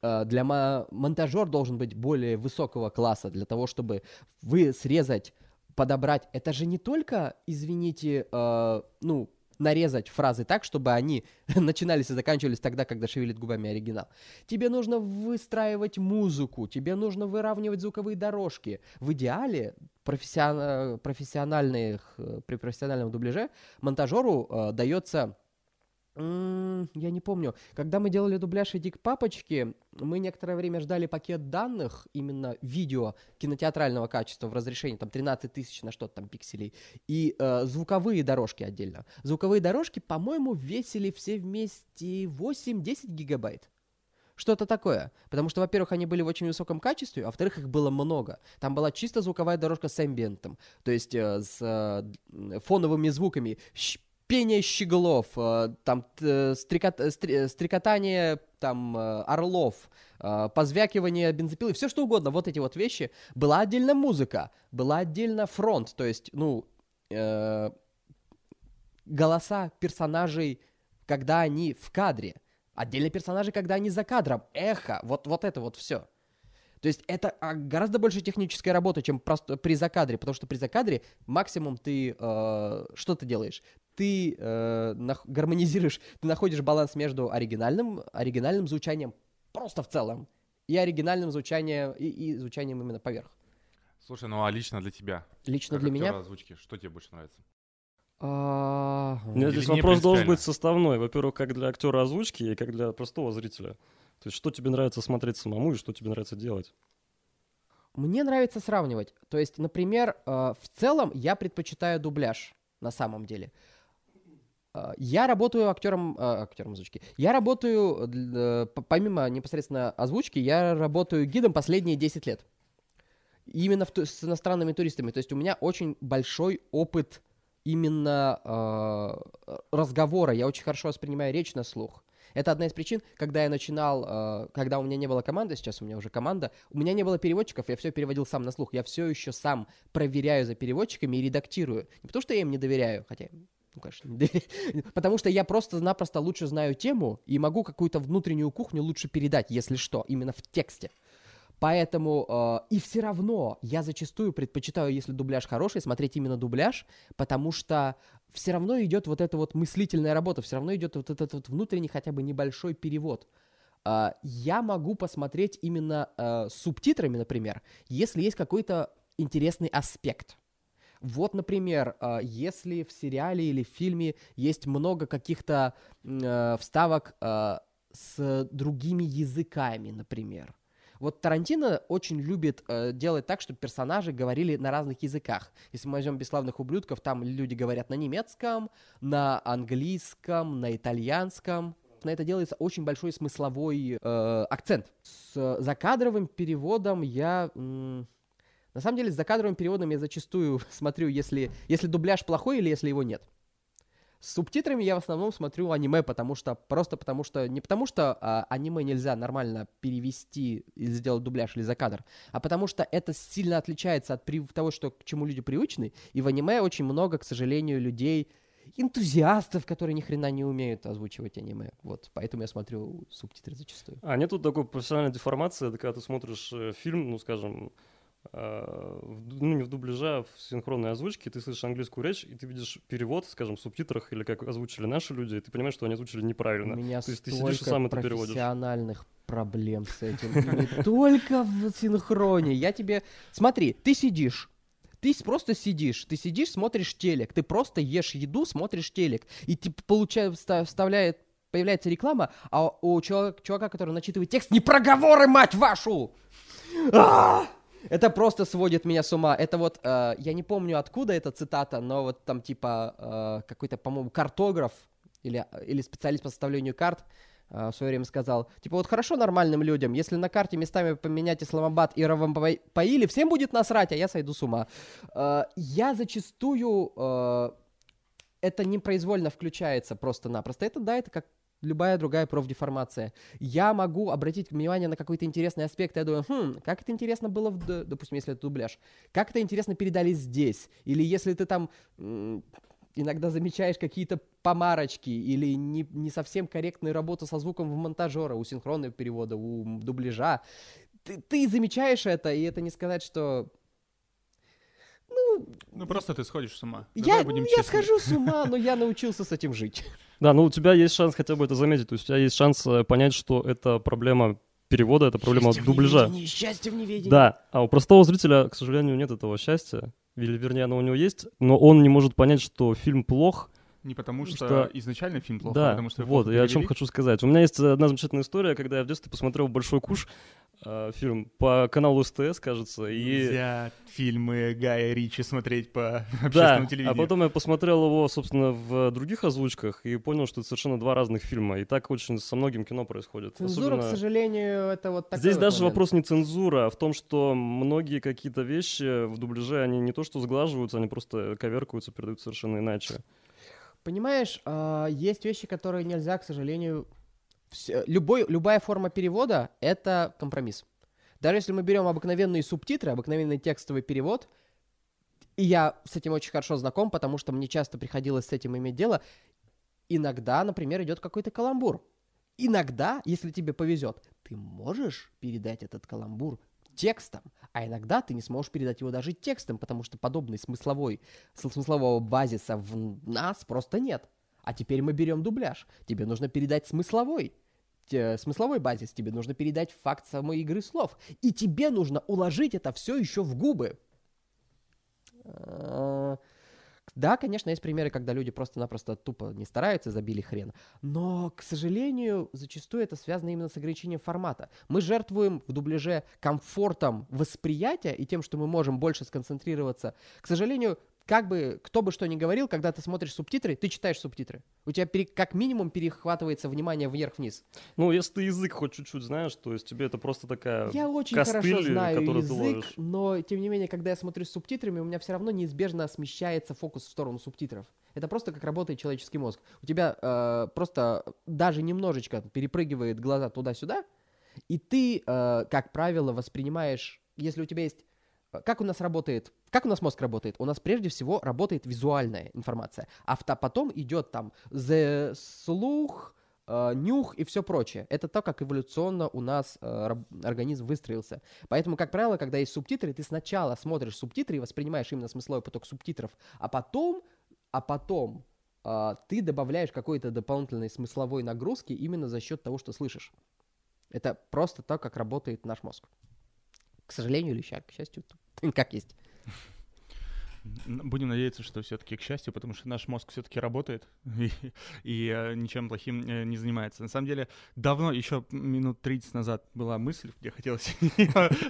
А, Для мо- монтажер должен быть более высокого класса для того, чтобы вы срезать, подобрать. Это же не только, извините, э, ну нарезать фразы так, чтобы они начинались и заканчивались тогда, когда шевелит губами оригинал. Тебе нужно выстраивать музыку, тебе нужно выравнивать звуковые дорожки. В идеале профессион- профессиональных, э, при профессиональном дубляже монтажеру э, дается Я не помню. Когда мы делали дубляж Эдик Папочки, мы некоторое время ждали пакет данных, именно видео кинотеатрального качества в разрешении, там 13 тысяч на что-то там пикселей, и э, звуковые дорожки отдельно. Звуковые дорожки, по-моему, весили все вместе 8-10 гигабайт. Что-то такое. Потому что, во-первых, они были в очень высоком качестве, а во-вторых, их было много. Там была чисто звуковая дорожка с эмбиентом, то есть э, с э, фоновыми звуками. Щ- пение щеглов, э, там т- стрекот- э, стре- стрекотание там э, орлов, э, позвякивание бензопилы, все что угодно, вот эти вот вещи. Была отдельно музыка, была отдельно фронт, то есть, ну, э, голоса персонажей, когда они в кадре, отдельно персонажи, когда они за кадром, эхо, вот, вот это вот все. То есть это а, гораздо больше техническая работа, чем просто при закадре, потому что при закадре максимум ты э, что ты делаешь? Ты э, нах- гармонизируешь, ты находишь баланс между оригинальным, оригинальным звучанием просто в целом и оригинальным звучанием и, и звучанием именно поверх. Слушай, ну а лично для тебя? Лично как для меня. актера озвучки, что тебе больше нравится? а, Или здесь вопрос должен быть составной. Во-первых, как для актера озвучки и как для простого зрителя. То есть, что тебе нравится смотреть самому и что тебе нравится делать. Мне нравится сравнивать. То есть, например, э, в целом я предпочитаю дубляж на самом деле. Э, Я работаю актером, э, актером озвучки. Я работаю, э, помимо непосредственно озвучки, я работаю гидом последние 10 лет. Именно в с иностранными туристами. То есть у меня очень большой опыт именно э, разговора. Я очень хорошо воспринимаю речь на слух. Это одна из причин, когда я начинал, э, когда у меня не было команды, сейчас у меня уже команда, у меня не было переводчиков, я все переводил сам на слух. Я все еще сам проверяю за переводчиками и редактирую. Не потому что я им не доверяю, хотя, ну, конечно, не доверяю, потому что я просто-напросто лучше знаю тему и могу какую-то внутреннюю кухню лучше передать, если что, именно в тексте. Поэтому э, и все равно я зачастую предпочитаю, если дубляж хороший, смотреть именно дубляж, потому что все равно идет вот эта вот мыслительная работа, все равно идет вот этот вот внутренний хотя бы небольшой перевод. А, я могу посмотреть именно э, субтитрами, например, если есть какой-то интересный аспект. Вот, например, э, если в сериале или в фильме есть много каких-то э, вставок э, с другими языками, например. Вот Тарантино очень любит э, делать так, чтобы персонажи говорили на разных языках. Если мы возьмем «Бесславных ублюдков», там люди говорят на немецком, на английском, на итальянском. На это делается очень большой смысловой э, акцент. С закадровым переводом я... м, на самом деле, с закадровым переводом я зачастую смотрю, если, если дубляж плохой или если его нет. С субтитрами я в основном смотрю аниме, потому что просто потому что не потому что а, аниме нельзя нормально перевести и сделать дубляж или закадр, а потому что это сильно отличается от при- того, что к чему люди привычны. И в аниме очень много, к сожалению, людей энтузиастов, которые ни хрена не умеют озвучивать аниме. Вот, поэтому я смотрю субтитры зачастую. А нет тут такой профессиональной деформации, это когда ты смотришь э, фильм, ну, скажем, ну, не в дубляже, а в синхронной озвучке, ты слышишь английскую речь, и ты видишь перевод, скажем, в субтитрах, или как озвучили наши люди, и ты понимаешь, что они озвучили У неправильно. меня То есть ты сидишь и сам это переводишь. профессиональных проблем с этим. Не только в синхроне. Я тебе... Смотри, ты сидишь, ты просто сидишь, ты сидишь, смотришь телек, ты просто ешь еду, смотришь телек, и типа получая, вста- вставляет, появляется реклама, а у чувака, чувака, который начитывает текст, не проговоры, мать вашу! А! Это просто сводит меня с ума. Это вот, э, я не помню откуда эта цитата, но вот там типа э, какой-то, по-моему, картограф или, или специалист по составлению карт э, в свое время сказал, типа вот хорошо нормальным людям, если на карте местами поменять Исламабад и Равампаили, всем будет насрать, а я сойду с ума. Э, я зачастую, э, это непроизвольно включается просто-напросто. Это, да, это как любая другая профдеформация. Я могу обратить внимание на какой-то интересный аспект, я думаю, хм, как это интересно было, в, допустим, если это дубляж, как это интересно передали здесь, или если ты там иногда замечаешь какие-то помарочки или не, не совсем корректную работу со звуком в монтажера, у синхронного перевода, у дубляжа, ты, ты замечаешь это, и это не сказать, что... Ну, просто ты сходишь с ума. Я, будем я честны. схожу с ума, но я научился с этим жить. Да, ну у тебя есть шанс хотя бы это заметить, то есть у тебя есть шанс э, понять, что это проблема перевода, это проблема Счастье в дубляжа. неведении, Счастье в неведении. Да, а у простого зрителя, к сожалению, нет этого счастья. Или, вернее, оно у него есть, но он не может понять, что фильм плох Не потому что, Что- изначально фильм плохо, а да, потому что вот, я о чем хочу сказать. У меня есть одна замечательная история, когда я в детстве посмотрел «Большой куш», э, фильм по каналу СТС, кажется, и... Нельзя фильмы Гая Ричи смотреть по Да, общественному а телевидению. потом я посмотрел его, собственно, в других озвучках и понял, что это совершенно два разных фильма. И так очень со многим кино происходит. Цензура, к Особенно- сожалению, это вот такой Здесь вот даже момент. вопрос не цензура, а в том, что многие какие-то вещи в дубляже, они не то что сглаживаются, они просто коверкаются, передают совершенно иначе. Понимаешь, а, есть вещи, которые нельзя, к сожалению... вс- Любой, любая форма перевода — это компромисс. Даже если мы берем обыкновенные субтитры, обыкновенный текстовый перевод, и я с этим очень хорошо знаком, потому что мне часто приходилось с этим иметь дело, иногда, например, идет какой-то каламбур. Иногда, если тебе повезет, ты можешь передать этот каламбур текстом, а иногда ты не сможешь передать его даже текстом, потому что подобной смысловой, см- смыслового базиса в нас просто нет. А теперь мы берем дубляж. Тебе нужно передать смысловой смысловой базис, тебе нужно передать факт самой игры слов. И тебе нужно уложить это все еще в губы. Да, конечно, есть примеры, когда люди просто-напросто тупо не стараются, забили хрен. Но, к сожалению, зачастую это связано именно с ограничением формата. Мы жертвуем в дубляже комфортом восприятия и тем, что мы можем больше сконцентрироваться. К сожалению, как бы, кто бы что ни говорил, когда ты смотришь субтитры, ты читаешь субтитры. У тебя пере- как минимум перехватывается внимание вверх-вниз. Ну, если ты язык хоть чуть-чуть знаешь, то есть тебе это просто такая... Я очень костыль, хорошо знаю ты язык, ловишь. но тем не менее, когда я смотрю с субтитрами, у меня все равно неизбежно смещается фокус в сторону субтитров. Это просто как работает человеческий мозг. У тебя э, просто даже немножечко перепрыгивает глаза туда-сюда, и ты, э, как правило, воспринимаешь, если у тебя есть как у нас работает, как у нас мозг работает? У нас прежде всего работает визуальная информация, а потом идет там слух, э, нюх и все прочее. Это то, как эволюционно у нас э, организм выстроился. Поэтому, как правило, когда есть субтитры, ты сначала смотришь субтитры и воспринимаешь именно смысловой поток субтитров, а потом, а потом э, ты добавляешь какой-то дополнительной смысловой нагрузки именно за счет того, что слышишь. Это просто то, как работает наш мозг. К сожалению или к счастью, как есть. Будем надеяться, что все-таки к счастью, потому что наш мозг все-таки работает и, и, э, ничем плохим э, не занимается. На самом деле, давно, еще минут 30 назад была мысль, где хотелось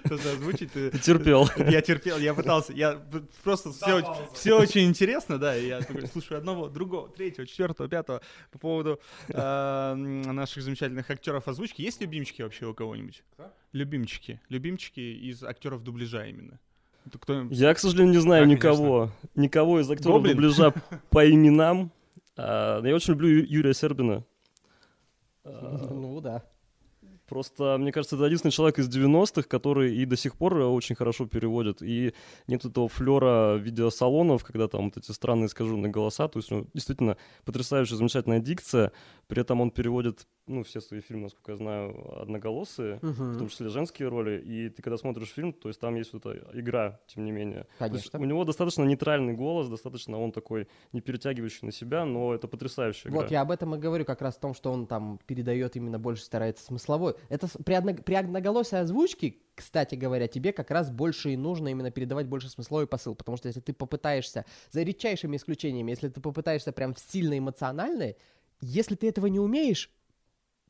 тоже озвучить. Ты- терпел. Я терпел, я пытался, я просто все, все очень интересно, да, я слушаю одного, другого, третьего, четвертого, пятого по поводу э, наших замечательных актеров озвучки. Есть любимчики вообще у кого-нибудь? Кто? Любимчики, любимчики из актеров дубляжа именно. Кто? Я, к сожалению, не знаю Да, никого. Никого из актеров Гоблин? дубляжа по именам. А, Я очень люблю Юрия Сербина. А, Ну да. Просто, мне кажется, это единственный человек из 90-х, который и до сих пор очень хорошо переводит. И нет этого флера видеосалонов, когда там вот эти странные искаженные голоса. То есть у него действительно потрясающая, замечательная дикция. При этом он переводит, ну, все свои фильмы, насколько я знаю, одноголосые. В том числе женские роли, и ты когда смотришь фильм, то есть там есть вот эта игра, тем не менее. Конечно. у него достаточно нейтральный голос, достаточно он такой не перетягивающий на себя, но это потрясающая игра. Вот я об этом и говорю, как раз в том, что он там передает именно больше старается смысловой. Это при, одно- при одноголосой озвучке, кстати говоря, тебе как раз больше и нужно именно передавать больше смысловой посыл, потому что если ты попытаешься, за редчайшими исключениями, если ты попытаешься прям сильно эмоционально, если ты этого не умеешь,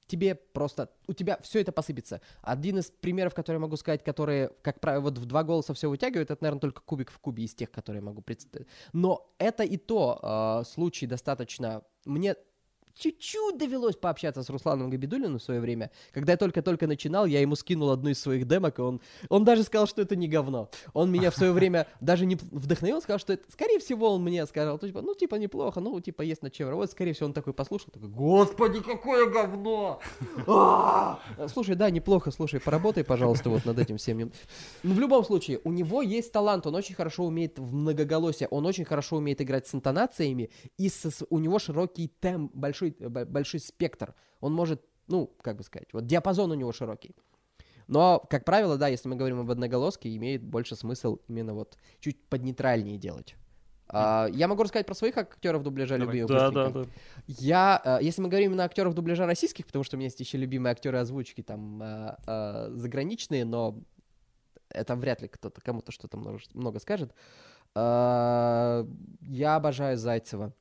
тебе просто, у тебя все это посыпется. Один из примеров, который я могу сказать, которые, как правило, вот в два голоса все вытягивают, это, наверное, только кубик в кубе из тех, которые я могу представить. Но это и то э, случай достаточно... Мне чуть-чуть довелось пообщаться с Русланом Габидулиным в свое время. Когда я только-только начинал, я ему скинул одну из своих демок, и он, он даже сказал, что это не говно. Он меня в свое время даже не вдохновил, сказал, что это, скорее всего, он мне сказал, типа, ну, типа, неплохо, ну, типа, есть над чем работать. Скорее всего, он такой послушал, такой, господи, какое говно! А! Слушай, да, неплохо, слушай, поработай, пожалуйста, вот над этим всем. Ну, в любом случае, у него есть талант, он очень хорошо умеет в многоголосие, он очень хорошо умеет играть с интонациями, и у него широкий темп, большой, э, б- большой спектр. Он может, ну, как бы сказать, вот диапазон у него широкий. Но, как правило, да, если мы говорим об одноголоске, имеет больше смысл именно вот чуть поднейтральнее делать. А, я могу рассказать про своих актеров дубляжа Давай. любимых. Да, да, да. Я, э, если мы говорим именно актеров дубляжа российских, потому что у меня есть еще любимые актеры озвучки там э, э, заграничные, но это вряд ли кто-то кому-то что-то много, много скажет. Э, Я обожаю Зайцева.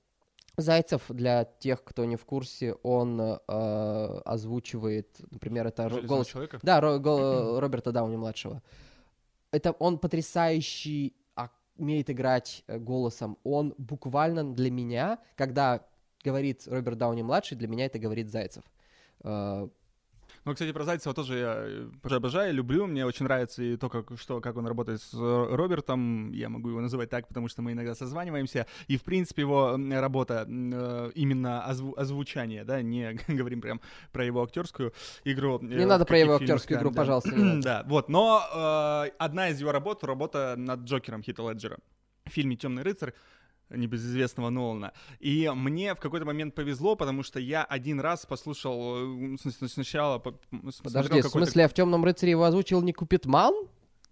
Зайцев, для тех, кто не в курсе, он э, озвучивает, например, это Железного голос... человека? Да, Ро- го- Роберта Дауни-младшего. Это он потрясающий, а, умеет играть э, голосом. Он буквально для меня, когда говорит Роберт Дауни-младший, для меня это говорит Зайцев. Э, Ну, кстати, про Зайцева тоже я э, тоже обожаю, люблю. Мне очень нравится и то, как, что, как он работает с э, Робертом. Я могу его называть так, потому что мы иногда созваниваемся. И, в принципе, его работа, э, именно озву- озвучание, да, не говорим прям про его актерскую игру. Не надо про его актерскую игру, да. пожалуйста. Да, вот. Но э, одна из его работ — работа над Джокером Хита Леджера в фильме «Темный рыцарь» небезызвестного Нолана. И мне в какой-то момент повезло, потому что я один раз послушал э, сначала... Подожди, в смысле, а в темном рыцаре его озвучил не Купитман?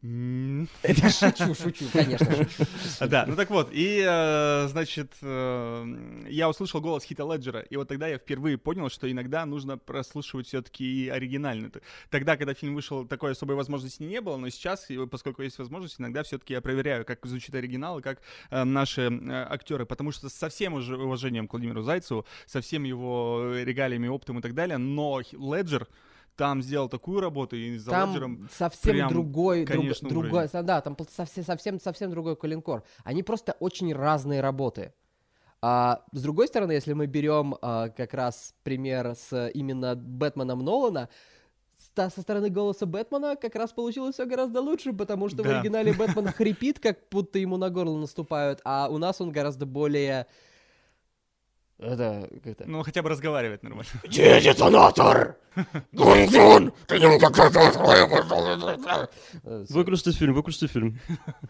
Это шучу, шучу, конечно. шучу. Да, ну так вот, и, э, значит, э, я услышал голос Хита Леджера, и вот тогда я впервые понял, что иногда нужно прослушивать все-таки и оригинально. Тогда, когда фильм вышел, такой особой возможности не было, но сейчас, поскольку есть возможность, иногда все-таки я проверяю, как звучит оригинал и как э, наши актеры, потому что со всем уже уважением к Владимиру Зайцеву, со всем его регалиями, оптом и так далее, но Леджер там сделал такую работу, и за Там совсем прям, другой, друг- конечно, другой, уровень. да, там совсем, совсем, совсем другой калинкор. Они просто очень разные работы. А, с другой стороны, если мы берем а, как раз пример с именно Бэтменом Нолана, со стороны голоса Бэтмена как раз получилось все гораздо лучше, потому что в Да. оригинале Бэтмен хрипит, как будто ему на горло наступают, а у нас он гораздо более... Это как-то... ну, хотя бы разговаривает нормально. Где детонатор? Гунзун! Ты не э, Выключите фильм, выключите фильм.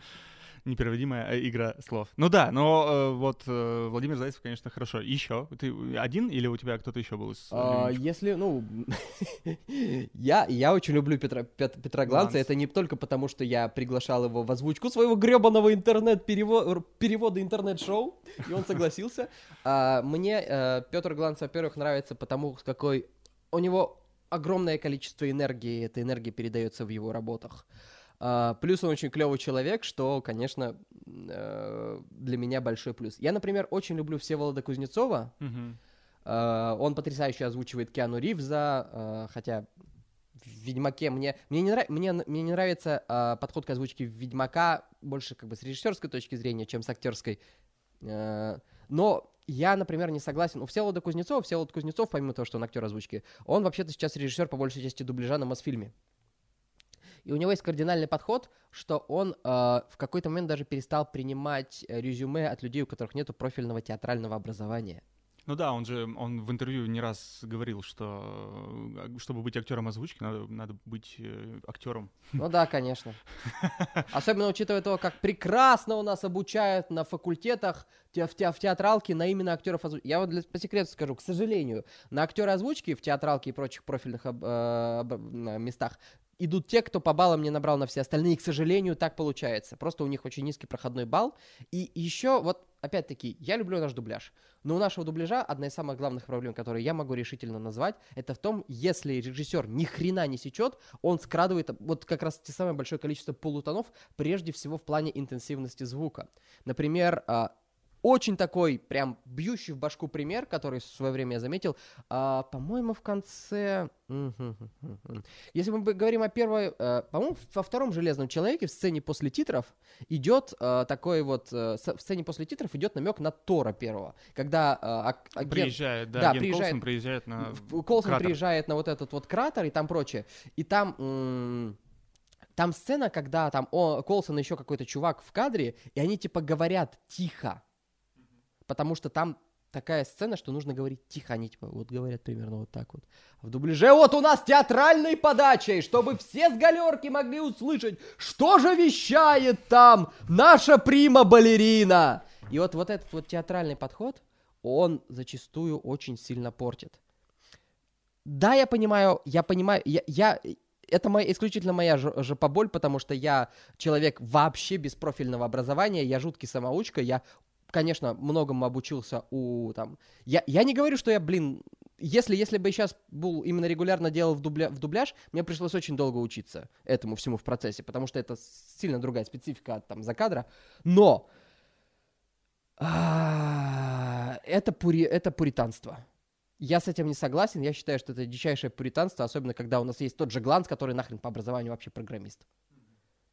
Непереводимая э, игра слов. Ну да, но э, вот э, Владимир Зайцев, конечно, хорошо. Еще? Ты один или у тебя кто-то еще был из А, если, ну, я, я очень люблю Петра, Пет- Петра Гланца, Гланц. это не только потому, что я приглашал его в озвучку своего гребаного интернет-перевода интернет-шоу, и он согласился. А, Мне Петр Гланц, во-первых, нравится потому, какой у него огромное количество энергии, эта энергия передается в его работах. А, Плюс он очень клевый человек, что, конечно, э, для меня большой плюс. Я, например, очень люблю Всеволода Кузнецова. Э, Он потрясающе озвучивает Киану Ривза, э, хотя в Ведьмаке мне мне не, нрав- мне, мне не нравится подход к озвучке Ведьмака больше как бы с режиссерской точки зрения, чем с актерской. Но я, например, не согласен. У Всеволода Кузнецова, Всеволод Кузнецов, помимо того, что он актер озвучки, он вообще-то сейчас режиссер по большей части дубляжа на Мосфильме. И у него есть кардинальный подход, что он э, в какой-то момент даже перестал принимать э, резюме от людей, у которых нет профильного театрального образования. Ну да, он же, он в интервью не раз говорил, что э, чтобы быть актером озвучки, надо, надо быть э, актером. Ну да, конечно. Особенно учитывая то, как прекрасно у нас обучают на факультетах те- в, те- в театралке на именно актеров озвучки. Я вот для- по секрету скажу, к сожалению, на актера озвучки в театралке и прочих профильных об- э, об- местах идут те, кто по баллам не набрал на все остальные. И, к сожалению, так получается. Просто у них очень низкий проходной балл. И еще, вот, опять-таки, я люблю наш дубляж. Но у нашего дубляжа одна из самых главных проблем, которые я могу решительно назвать, это в том, если режиссер ни хрена не сечет, он скрадывает вот как раз те самое большое количество полутонов, прежде всего в плане интенсивности звука. Например, а, очень такой прям бьющий в башку пример, который в свое время я заметил, а, по-моему, в конце... Мгм. Если мы говорим о первой... э, по-моему, во втором «Железном человеке» в сцене после титров идет э, такой вот... э, в сцене после титров идет намек на Тора первого, когда агент- Приезжает, да, да, агент приезжает- Колсон приезжает на Колсон кратер. приезжает на вот этот вот кратер и там прочее. И там... Там сцена, когда там о, Колсон еще какой-то чувак в кадре, и они типа говорят тихо. Потому что там такая сцена, что нужно говорить тихо. Они типа вот говорят примерно вот так вот. В дубляже вот у нас театральной подачей, чтобы все с галерки могли услышать, что же вещает там наша прима-балерина. И вот, вот этот вот театральный подход, он зачастую очень сильно портит. Да, я понимаю, я понимаю, я, я- это моя, исключительно моя жопоболь, потому что я человек вообще без профильного образования, я жуткий самоучка, я, конечно, многому обучился у, там, я, я не говорю, что я, блин, если, если бы я сейчас был именно регулярно делал в, дубля, в дубляж, мне пришлось очень долго учиться этому всему в процессе, потому что это сильно другая специфика там закадра, но а, а, это, пури... это пуританство. Я с этим не согласен. Я считаю, что это дичайшее пуританство, особенно когда у нас есть тот же Гланс, который нахрен по образованию вообще программист.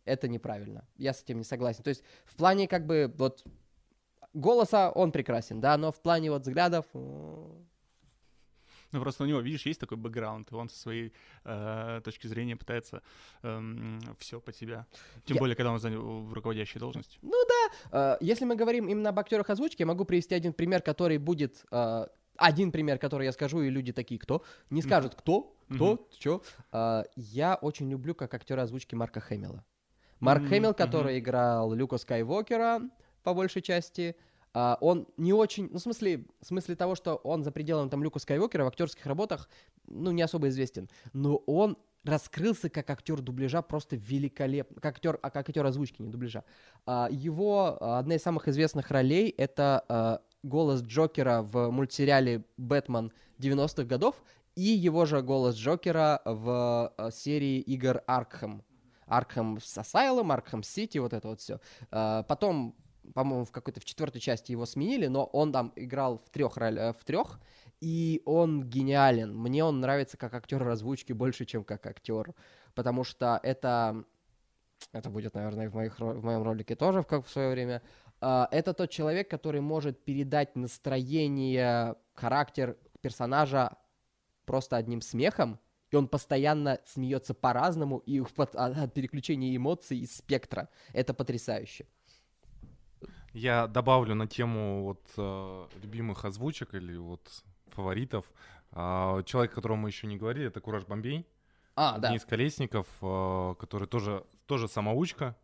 Это неправильно. Я с этим не согласен. То есть в плане как бы вот голоса он прекрасен, да, но в плане вот взглядов... м, Ну, просто у него, видишь, есть такой бэкграунд, и он со своей э, точки зрения пытается все под себя. Тем Я- более, когда он занял в руководящей должности. Э, Если мы говорим именно об актерах озвучки, я могу привести один пример, который будет... э, Один пример, который я скажу, и люди такие, кто? Не скажут, кто? Кто? Чё? Э, Я очень люблю как актера озвучки Марка Хэмилла. Марк М, Хэмилл, который играл Люка Скайуокера, по большей части, а, он не очень, ну, в смысле, в смысле того, что он за пределами там Люка Скайуокера в актерских работах, ну, не особо известен, но он раскрылся как актер дубляжа просто великолепно, как актер, а как актер озвучки, не дубляжа. А, Его а, одна из самых известных ролей это голос Джокера в мультсериале «Бэтмен» 90-х годов и его же голос Джокера в серии игр «Аркхэм». Аркхэм Asylum, Аркхэм Сити, вот это вот все. Потом, по-моему, в какой-то в четвертой части его сменили, но он там играл в трех ролях, в трех, и он гениален. Мне он нравится как актер озвучки больше, чем как актер, потому что это это будет, наверное, в, моих, в моем ролике тоже, как в свое время. А, Это тот человек, который может передать настроение, характер персонажа просто одним смехом, и он постоянно смеется по-разному и от переключения эмоций из спектра. Это потрясающе. Я добавлю на тему вот э, любимых озвучек или вот фаворитов. А, человек, о котором мы еще не говорили, это Кураж Бомбей. А, да. Денис Колесников, э, который тоже, тоже самоучка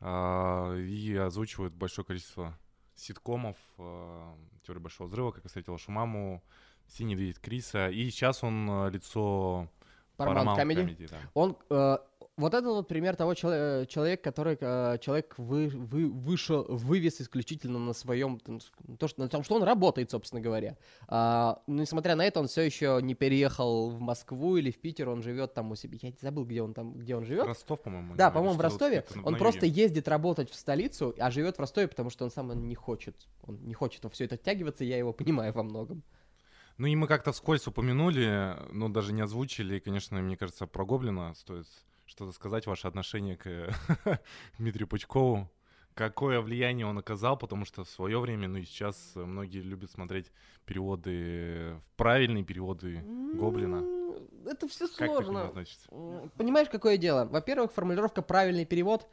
а, и озвучивает большое количество ситкомов, э, «Теория большого взрыва», «Как я встретил вашу маму», «Синий медведь Криса». И сейчас он э, лицо Paramount Comedy. Comedy, да. Он, э, вот это вот пример того чело- человека, который э, человек вы, вы, вышел, вывез исключительно на своем, то, что, на том, что он работает, собственно говоря. А, но несмотря на это, он все еще не переехал в Москву или в Питер, он живет там у себя. Я забыл, где он там, где он живет. Ростов, по-моему. Да, по-моему, в Ростове. Он просто ездит работать в столицу, а живет в Ростове, потому что он сам не хочет. Он не хочет во все это оттягиваться, я его понимаю во многом. Ну и мы как-то вскользь упомянули, но даже не озвучили. И, конечно, мне кажется, про Гоблина стоит что-то сказать, ваше отношение к Дмитрию Пучкову. Какое влияние он оказал, потому что в свое время, ну и сейчас многие любят смотреть переводы, правильные переводы Гоблина. Это все Как сложно. М, Понимаешь, какое дело? Во-первых, формулировка «правильный перевод»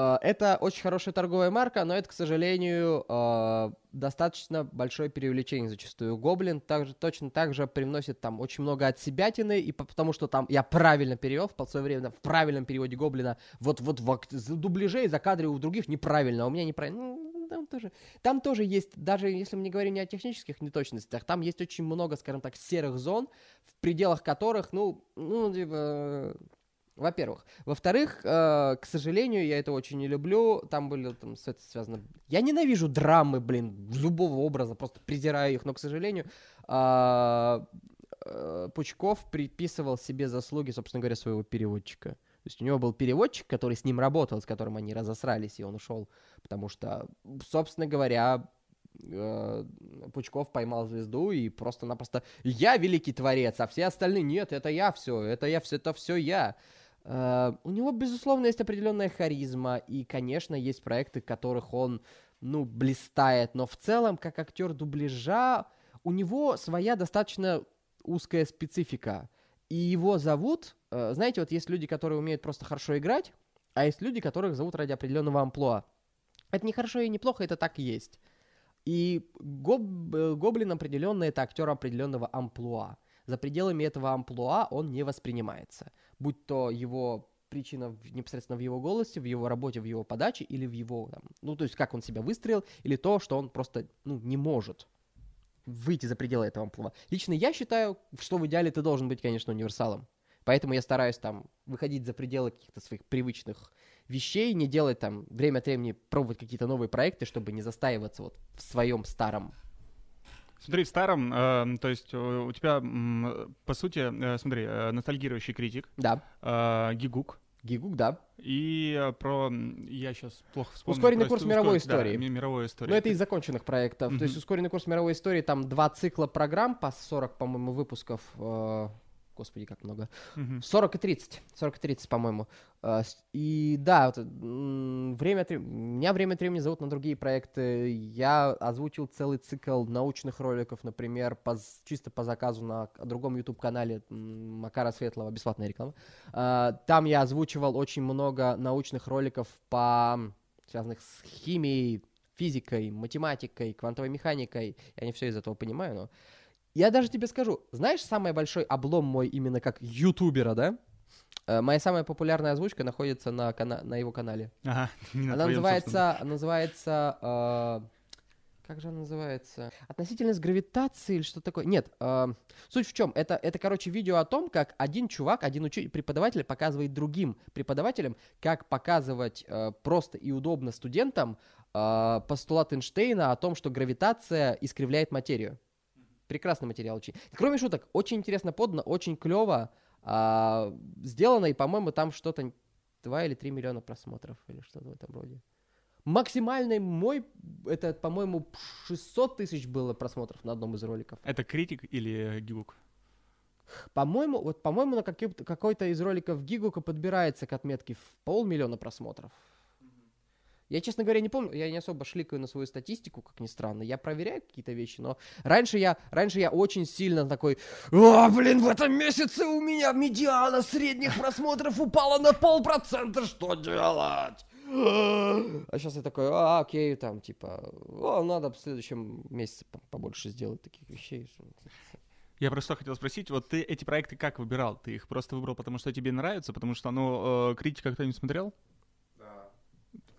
это очень хорошая торговая марка, но это, к сожалению, э, достаточно большое преувеличение зачастую. Гоблин также, точно так же привносит там очень много от себятины, и по- потому что там я правильно перевел в свое время, в правильном переводе Гоблина, вот, вот в за дубляжей, за кадры у других неправильно, а у меня неправильно. Ну, Там тоже, там тоже есть, даже если мы не говорим не о технических неточностях, там есть очень много, скажем так, серых зон, в пределах которых, ну, ну, типа, во-первых. Во-вторых, э, к сожалению, я это очень не люблю. Там были там с это связано. Я ненавижу драмы, блин, любого образа, просто презираю их, но, к сожалению, а, э, Пучков приписывал себе заслуги, собственно говоря, своего переводчика. То есть у него был переводчик, который с ним работал, с которым они разосрались, и он ушел. Потому что, собственно говоря, э, Пучков поймал звезду и просто-напросто я великий творец, а все остальные нет, это я все, это я все, это все я. Э, у него, безусловно, есть определенная харизма, и, конечно, есть проекты, которых он, ну, блистает, но в целом, как актер дубляжа, у него своя достаточно узкая специфика. И его зовут, э, знаете, вот есть люди, которые умеют просто хорошо играть, а есть люди, которых зовут ради определенного амплуа. Это не хорошо и не плохо, это так и есть. И Гоб- э, Гоблин определенно это актер определенного амплуа. За пределами этого амплуа он не воспринимается. Будь то его причина в- непосредственно в его голосе, в его работе, в его подаче или в его, там, ну, то есть как он себя выстроил, или то, что он просто, ну, не может выйти за пределы этого амплуа. Лично я считаю, что в идеале ты должен быть, конечно, универсалом. Поэтому я стараюсь там выходить за пределы каких-то своих привычных вещей, не делать там время от времени пробовать какие-то новые проекты, чтобы не застаиваться вот в своем старом. Смотри, в старом, э, то есть э, у тебя, по сути, э, смотри, э, ностальгирующий критик, Да. э, Гигук, Гигук, да. И э, про... Я сейчас плохо вспомнил. Ускоренный про курс исто- мировой да, истории. ми- мировой истории. Но это из законченных проектов. Мгм. То есть ускоренный курс мировой истории, там два цикла программ по 40, по-моему, выпусков. э, Господи, как много. Мгм. 40 и 30. 40 и 30, по-моему. А, И да, вот, время от времени, меня время от времени зовут на другие проекты. Я озвучил целый цикл научных роликов, например, по чисто по заказу на другом YouTube-канале Макара Светлого, бесплатная реклама. А, Там я озвучивал очень много научных роликов по связанных с химией, физикой, математикой, квантовой механикой. Я не все из этого понимаю, но... Я даже тебе скажу, знаешь, самый большой облом мой именно как ютубера, да? Э, Моя самая популярная озвучка находится на, кана- на его канале. Ага, не на Она твоем называется, называется, э, как же она называется? Относительность гравитации или что такое? Нет, э, суть в чем? Это, это, короче, видео о том, как один чувак, один учи- преподаватель показывает другим преподавателям, как показывать э, просто и удобно студентам э, постулат Эйнштейна о том, что гравитация искривляет материю. Прекрасный материал очень. Кроме шуток, очень интересно подано, очень клево а, сделано, и, по-моему, там что-то 2 или 3 миллиона просмотров или что-то в этом роде. Максимальный мой, это, по-моему, 600 тысяч было просмотров на одном из роликов. Это критик или гигук? По-моему, вот, по-моему, на какой-то из роликов Гигука подбирается к отметке в полмиллиона просмотров. Я, честно говоря, не помню, я не особо шликаю на свою статистику, как ни странно. Я проверяю какие-то вещи, но раньше я, раньше я очень сильно такой, о, блин, в этом месяце у меня медиана средних просмотров упала на полпроцента, что делать? А сейчас я такой, а, окей, там, типа, о, надо в следующем месяце по- побольше сделать таких вещей. Я просто хотел спросить, вот ты эти проекты как выбирал? Ты их просто выбрал, потому что тебе нравится, потому что, ну, э, критика кто-нибудь смотрел?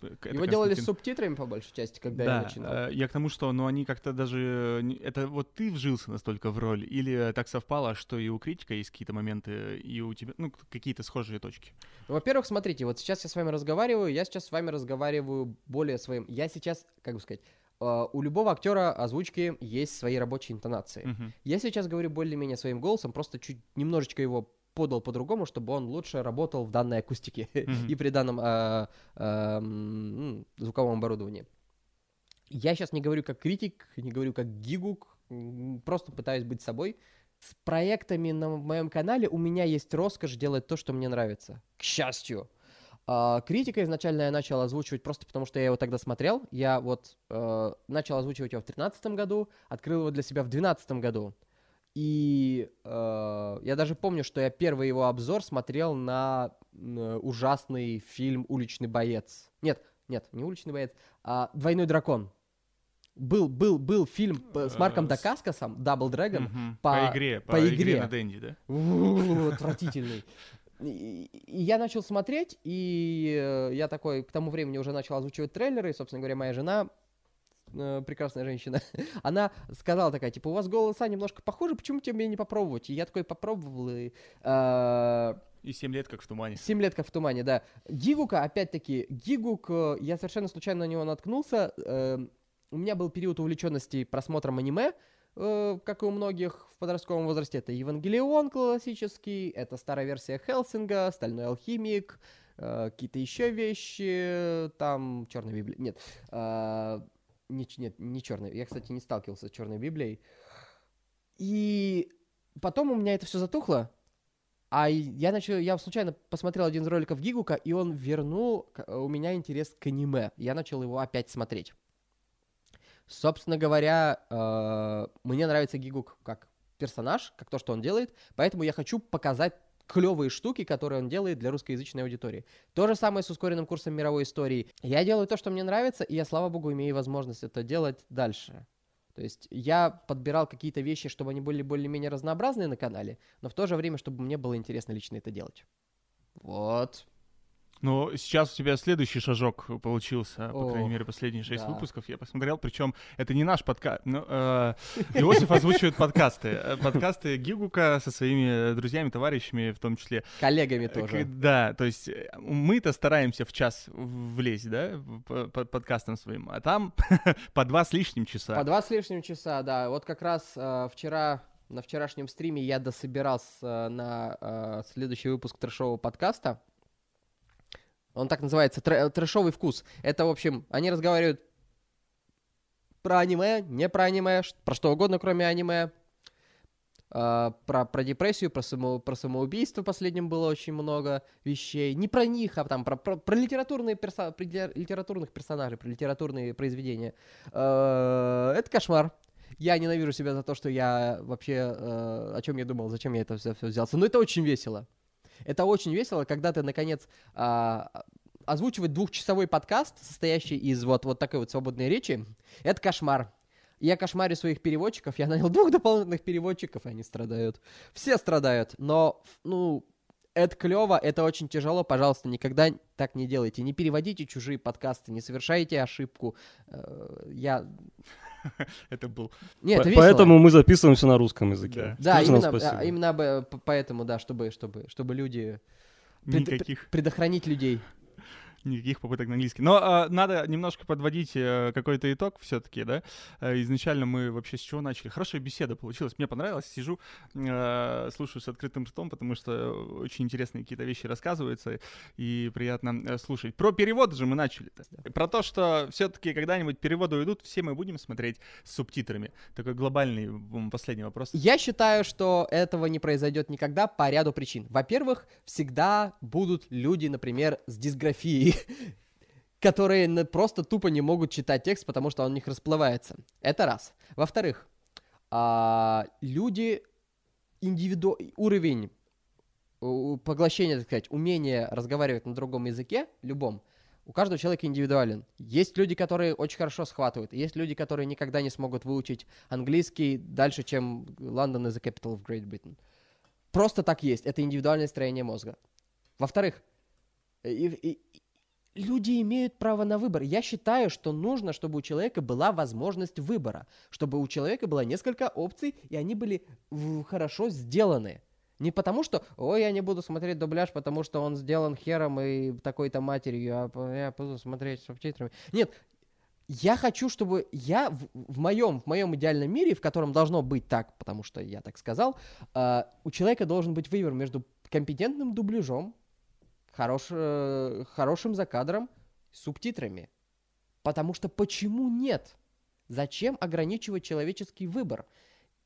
Да. Его делали с субтитрами по большей части, когда да, я начинал. э, я к тому, что, ну, они как-то даже... не- Это вот ты вжился настолько в роль, или так совпало, что и у критика есть какие-то моменты, и у тебя, ну, какие-то схожие точки? Ну, во-первых, смотрите, вот сейчас я с вами разговариваю, я сейчас с вами разговариваю более своим... Я сейчас, как бы сказать, э, у любого актера озвучки есть свои рабочие интонации. Мгм. Я сейчас говорю более-менее своим голосом, просто чуть немножечко его подал по-другому, чтобы он лучше работал в данной акустике и при данном а, а, звуковом оборудовании. Я сейчас не говорю как критик, не говорю как гигук, просто пытаюсь быть собой. С проектами на моем канале у меня есть роскошь делать то, что мне нравится. К счастью. А, критика изначально я начал озвучивать просто потому, что я его тогда смотрел. Я вот э, начал озвучивать его в 2013 году, открыл его для себя в 2012 году. И э, я даже помню, что я первый его обзор смотрел на э, ужасный фильм «Уличный боец». Нет, нет, не «Уличный боец», а «Двойной дракон». Был, был, был фильм с Марком Э, Дакаскасом, «Double Dragon», Мгм. по- По игре, по, по игре. игре. на Дэнди, да? У, Отвратительный. И, и я начал смотреть, и э, я такой к тому времени уже начал озвучивать трейлеры, и, собственно говоря, моя жена, э, прекрасная женщина, она сказала такая, типа, у вас голоса немножко похожи, почему тебе не попробовать? И я такой попробовал, и... э, И 7 лет как в тумане. Семь лет как в тумане, да. Гигука, опять-таки, Гигук, э, я совершенно случайно на него наткнулся. э, У меня был период увлеченности просмотром аниме, э, как и у многих в подростковом возрасте. Это Евангелион классический, это старая версия Хелсинга, Стальной алхимик, э, какие-то еще вещи, там Черная Библия. Нет, э, не, нет, не черная. Я, кстати, не сталкивался с Черной Библией. И потом у меня это все затухло. А я начал, я случайно посмотрел один из роликов Гигука, и он вернул к- у меня интерес к аниме. Я начал его опять смотреть. Собственно говоря, э, мне нравится Гигук как персонаж, как то, что он делает, поэтому я хочу показать клевые штуки, которые он делает для русскоязычной аудитории. То же самое с ускоренным курсом мировой истории. Я делаю то, что мне нравится, и я, слава богу, имею возможность это делать дальше. То есть я подбирал какие-то вещи, чтобы они были более-менее разнообразные на канале, но в то же время, чтобы мне было интересно лично это делать. Вот. Но сейчас у тебя следующий шажок получился, по О, крайней мере, последние шесть да. выпусков. Я посмотрел, причем это не наш подкаст. Ну, э, Иосиф озвучивает подкасты. Э, Подкасты Гигука со своими друзьями, товарищами в том числе. Коллегами Э, тоже. Да, то есть э, мы-то стараемся в час влезть, да, в- по, по подкастам своим, а там по два с лишним часа. По два с лишним часа, да. Вот как раз э, вчера, на вчерашнем стриме я дособирался на э, следующий выпуск трешового подкаста. Он так называется, трэ- трэшовый вкус. Это, в общем, они разговаривают про аниме, не про аниме, про что угодно, кроме аниме. А, про, про депрессию, про, само, про самоубийство последним было очень много вещей. Не про них, а там про, про, про литературные перса- про литер- литературных персонажей, про литературные произведения. А, это кошмар. Я ненавижу себя за то, что я вообще... э, о чем я думал, зачем я это все, взялся. Но это очень весело. Это очень весело, когда ты, наконец, а, озвучивать двухчасовой подкаст, состоящий из вот, вот такой вот свободной речи, это кошмар. Я кошмарю своих переводчиков, я нанял двух дополнительных переводчиков, и они страдают. Все страдают, но, ну, это клево, это очень тяжело, пожалуйста, никогда так не делайте. Не переводите чужие подкасты, не совершайте ошибку. Э, Я... Это был... Не, это. Поэтому мы записываемся на русском языке. Да. Именно, а, именно об- п- поэтому, да, чтобы, чтобы, чтобы люди... пред- Никаких, Предохранить людей. Никаких попыток на английский. Но а, надо немножко подводить э, какой-то итог все-таки, да. Э, изначально мы вообще с чего начали? Хорошая беседа получилась. Мне понравилось. Сижу, э, слушаю с открытым ртом, потому что очень интересные какие-то вещи рассказываются и приятно э, слушать. Про перевод же мы начали-то. Про то, что все-таки когда-нибудь переводы уйдут, все мы будем смотреть с субтитрами. Такой глобальный последний вопрос. Я считаю, что этого не произойдет никогда по ряду причин. Во-первых, всегда будут люди, например, с дисграфией, которые просто тупо не могут читать текст, потому что он у них расплывается. Это раз. Во-вторых, а, люди индивиду... уровень поглощения, так сказать, умение разговаривать на другом языке, любом, у каждого человека индивидуален. Есть люди, которые очень хорошо схватывают, есть люди, которые никогда не смогут выучить английский дальше, чем London is the capital of Great Britain. Просто так есть. Это индивидуальное строение мозга. Во-вторых, и- и- люди имеют право на выбор. Я считаю, что нужно, чтобы у человека была возможность выбора, чтобы у человека было несколько опций, и они были хорошо сделаны. Не потому что, ой, я не буду смотреть дубляж, потому что он сделан хером и такой-то матерью, а я буду смотреть субтитрами. Нет, я хочу, чтобы я в, в моем, в моем идеальном мире, в котором должно быть так, потому что я так сказал, а, у человека должен быть выбор между компетентным дубляжом, хорош, э, хорошим закадром, субтитрами. Потому что почему нет? Зачем ограничивать человеческий выбор?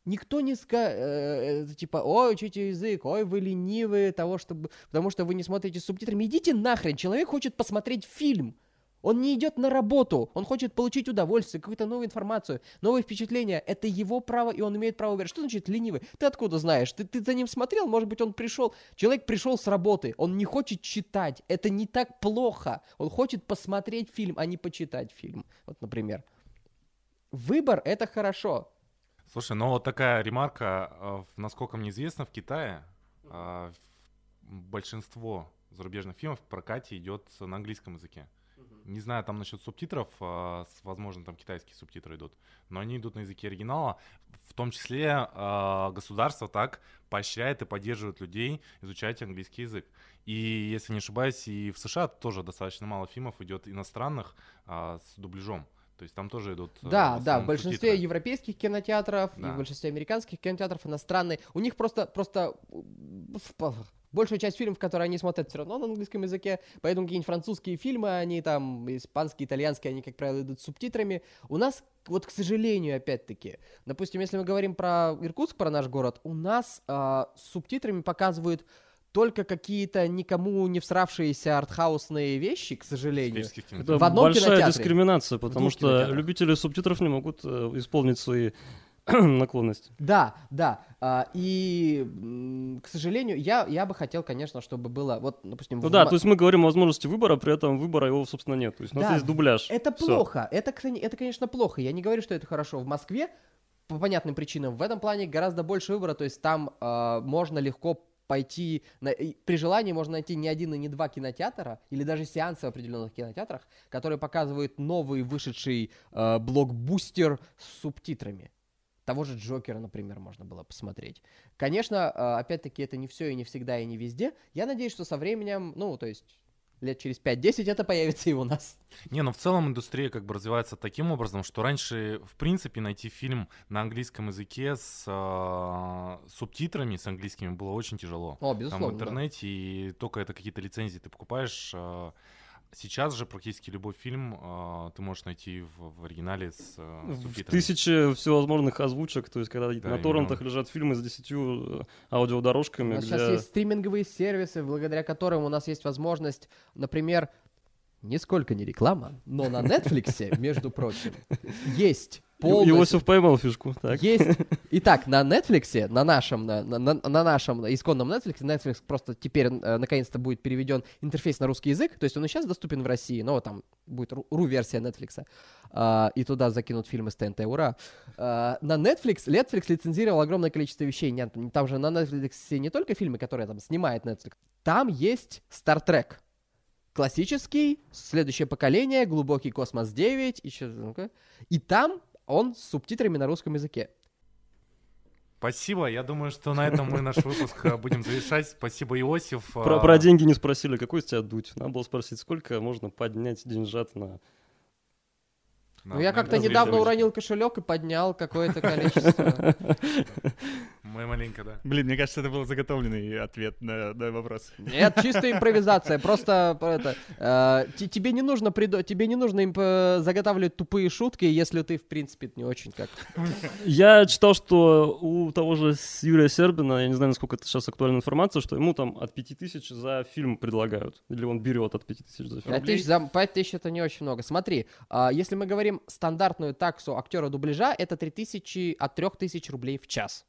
Никто не скажет, типа, ой, учите язык, ой, вы ленивые, того, чтобы, потому что вы не смотрите с субтитрами. Идите нахрен, человек хочет посмотреть фильм. Он не идет на работу, он хочет получить удовольствие, какую-то новую информацию, новые впечатления. Это его право, и он имеет право выбирать. Что значит ленивый? Ты откуда знаешь? Ты, ты за ним смотрел? Может быть, он пришел... Человек пришел с работы, он не хочет читать. Это не так плохо. Он хочет посмотреть фильм, а не почитать фильм. Вот, например. Выбор — это хорошо. Слушай, ну вот такая ремарка, в- насколько мне известно, в Китае а, большинство зарубежных фильмов в прокате идет на английском языке. Не знаю там насчет субтитров, а, возможно, там китайские субтитры идут, но они идут на языке оригинала. В том числе а, государство так поощряет и поддерживает людей изучать английский язык. И, если не ошибаюсь, и в США тоже достаточно мало фильмов идет иностранных а, с дубляжом. То есть там тоже идут... э, Да, в да, в большинстве субтитры. европейских кинотеатров и Да. в большинстве американских кинотеатров иностранные. У них просто, просто в- большая часть фильмов, которые они смотрят, все равно на английском языке, поэтому какие-нибудь французские фильмы, они там, испанские, итальянские, они, как правило, идут с субтитрами. У нас, вот, к сожалению, опять-таки, допустим, если мы говорим про Иркутск, про наш город, у нас а, с субтитрами показывают только какие-то никому не всравшиеся артхаусные вещи, к сожалению. Это В одном большая кинотеатре. дискриминация, потому что кинотеатрах. любители субтитров не могут э, исполнить свои наклонности. Да, да. а, и, к сожалению, я, я бы хотел, конечно, чтобы было, вот, допустим, Ну в да, то есть мы говорим о возможности выбора, при этом выбора его, собственно, нет. То есть у нас Да, есть дубляж. это Всё. плохо. Это, это, конечно, плохо. Я не говорю, что это хорошо. В Москве, по понятным причинам, в этом плане гораздо больше выбора. То есть там а, можно легко пойти, на- при желании можно найти не один и не два кинотеатра, или даже сеансы в определенных кинотеатрах, которые показывают новый вышедший а, блокбустер с субтитрами. Того же Джокера, например, можно было посмотреть. Конечно, а, опять-таки, это не все и не всегда и не везде. Я надеюсь, что со временем, ну, то есть лет через 5-10 это появится и у нас. Не, ну в целом индустрия как бы развивается таким образом, что раньше, в принципе, найти фильм на английском языке с а, субтитрами, с английскими, было очень тяжело. О, Там безусловно. в да. интернете, и только это какие-то лицензии ты покупаешь. а, Сейчас же практически любой фильм а, ты можешь найти в, в оригинале с, э, с В субтитрами. тысячи всевозможных озвучек, то есть когда на именно. торрентах лежат фильмы с десятью э, аудиодорожками, У нас где... сейчас есть стриминговые сервисы, благодаря которым у нас есть возможность, например, нисколько не реклама, но на Netflix, между прочим, есть полностью... Иосиф поймал фишку, так. Есть. Итак, на Netflix, на нашем, на, на- на- на нашем исконном Netflix, Netflix просто теперь э, наконец-то будет переведен интерфейс на русский язык, то есть он и сейчас доступен в России, но там будет ру- ру-версия Netflix, а, и туда закинут фильмы с ТНТ, ура. А, на Netflix, Netflix лицензировал огромное количество вещей, нет, там же на Netflix не только фильмы, которые там снимает Netflix, там есть Star Trek. Классический, следующее поколение, глубокий космос 9, еще. И там он с субтитрами на русском языке. Спасибо. Я думаю, что на этом мы наш выпуск а, будем завершать. Спасибо, Иосиф. Про, А, про деньги не спросили, какой с тебя дуть? Надо было спросить, сколько можно поднять деньжат на... на- Ну, я как-то недавно уронил кошелек и поднял какое-то количество. Мы маленько, да. Блин, мне кажется, это был заготовленный ответ на, на вопрос. Нет, чистая импровизация. Просто э, это, э, те- тебе не нужно придо- тебе не нужно имп- э, заготавливать тупые шутки, если ты в принципе не очень как. Я читал, что у того же Юрия Сербина, я не знаю, насколько это сейчас актуальная информация, что ему там от 5000 за фильм предлагают. Или он берет от 5000 за фильм. Пять тысяч, за, пять тысяч это не очень много. Смотри, а, если мы говорим стандартную таксу актера дубляжа, это 3000 от 3000 рублей в час.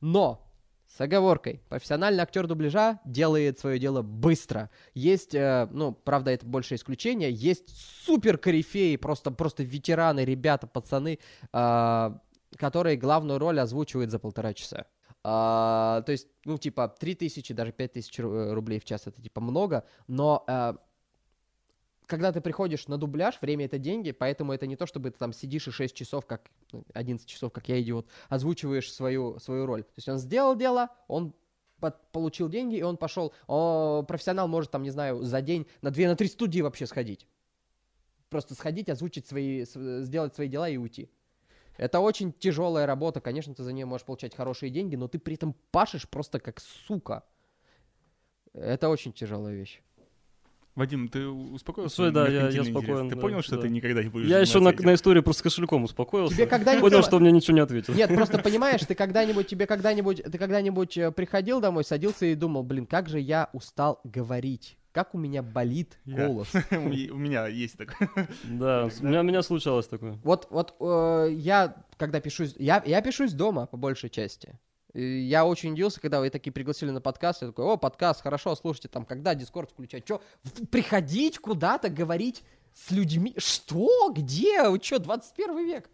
Но с оговоркой. Профессиональный актер дубляжа делает свое дело быстро. Есть, э, ну, правда, это больше исключение, есть супер корифеи, просто, просто ветераны, ребята, пацаны, а, которые главную роль озвучивают за полтора часа. А, то есть, ну, типа, 3000, даже 5000 ру- э, рублей в час это, типа, много, но э, когда ты приходишь на дубляж, время это деньги, поэтому это не то, чтобы ты там сидишь и 6 часов, как ну, 11 часов, как я идиот, озвучиваешь свою, свою роль. То есть он сделал дело, он под- получил деньги, и он пошел. О, профессионал может там, не знаю, за день на 2 на 3 студии вообще сходить. Просто сходить, озвучить свои, сделать свои дела и уйти. Это очень тяжелая работа, конечно, ты за нее можешь получать хорошие деньги, но ты при этом пашешь просто как сука. Это очень тяжелая вещь. Вадим, ты успокоился? Слушай, да, я- я интерес? спокоен, Ты да, понял, что да. ты никогда не будешь Я еще на, этим? на истории просто с кошельком успокоился. Тебе когда-нибудь... Понял, что мне ничего не ответил. Нет, просто понимаешь, ты когда-нибудь, тебе когда-нибудь, ты когда-нибудь э, приходил домой, садился и думал, блин, как же я устал говорить, как у меня болит голос. У ме- у меня есть такое. Да, у меня, у меня случалось такое. Вот, вот э, я, когда пишусь, я, я пишусь дома, по большей части. Я очень удивился, когда вы такие пригласили на подкаст. Я такой, о, подкаст, хорошо, слушайте, там, когда Дискорд включать? Что, приходить куда-то, говорить с людьми? Что? Где? Вы что, 21 век?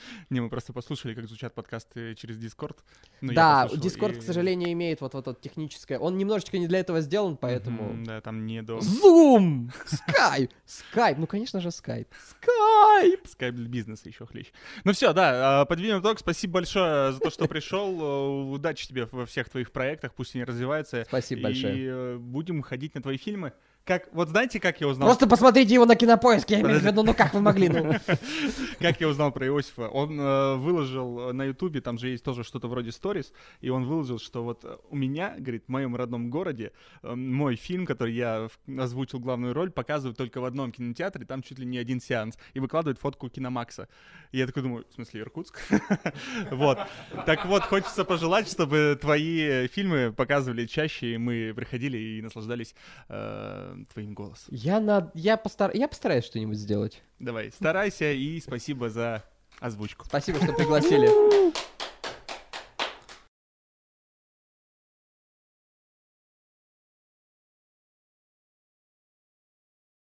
Не, мы просто послушали, как звучат подкасты через Дискорд. Я да, Дискорд, и- к сожалению, имеет вот вот техническое. Он немножечко не для этого сделан, поэтому... Мгм, Да, там не до... Zoom! Skype! Skype! Ну, конечно же, Skype. Skype! Скайп для бизнеса еще хлеще. Ну все, да, а, подведем итог. Спасибо большое за то, что пришел. Э, Удачи тебе во всех твоих проектах, пусть они развиваются. Спасибо И большое. э, будем ходить на твои фильмы. Как, вот знаете, как я узнал? Просто посмотрите его на кинопоиске, я имею в виду, ну как вы могли, ну? Как я узнал про Иосифа? Он э, выложил э, на Ютубе, там же есть тоже что-то вроде сторис, и он выложил, что вот э, у меня, говорит, в моем родном городе э, мой фильм, который я озвучил главную роль, показывают только в одном кинотеатре, там чуть ли не один сеанс, и выкладывает фотку Киномакса. И я такой думаю, в смысле, Иркутск? Вот. Так вот, хочется пожелать, чтобы твои фильмы показывали чаще, и мы приходили и наслаждались э, твоим голосом. Я, на... я, постар... я постараюсь что-нибудь сделать. Давай, старайся, и спасибо за озвучку. Спасибо, что пригласили.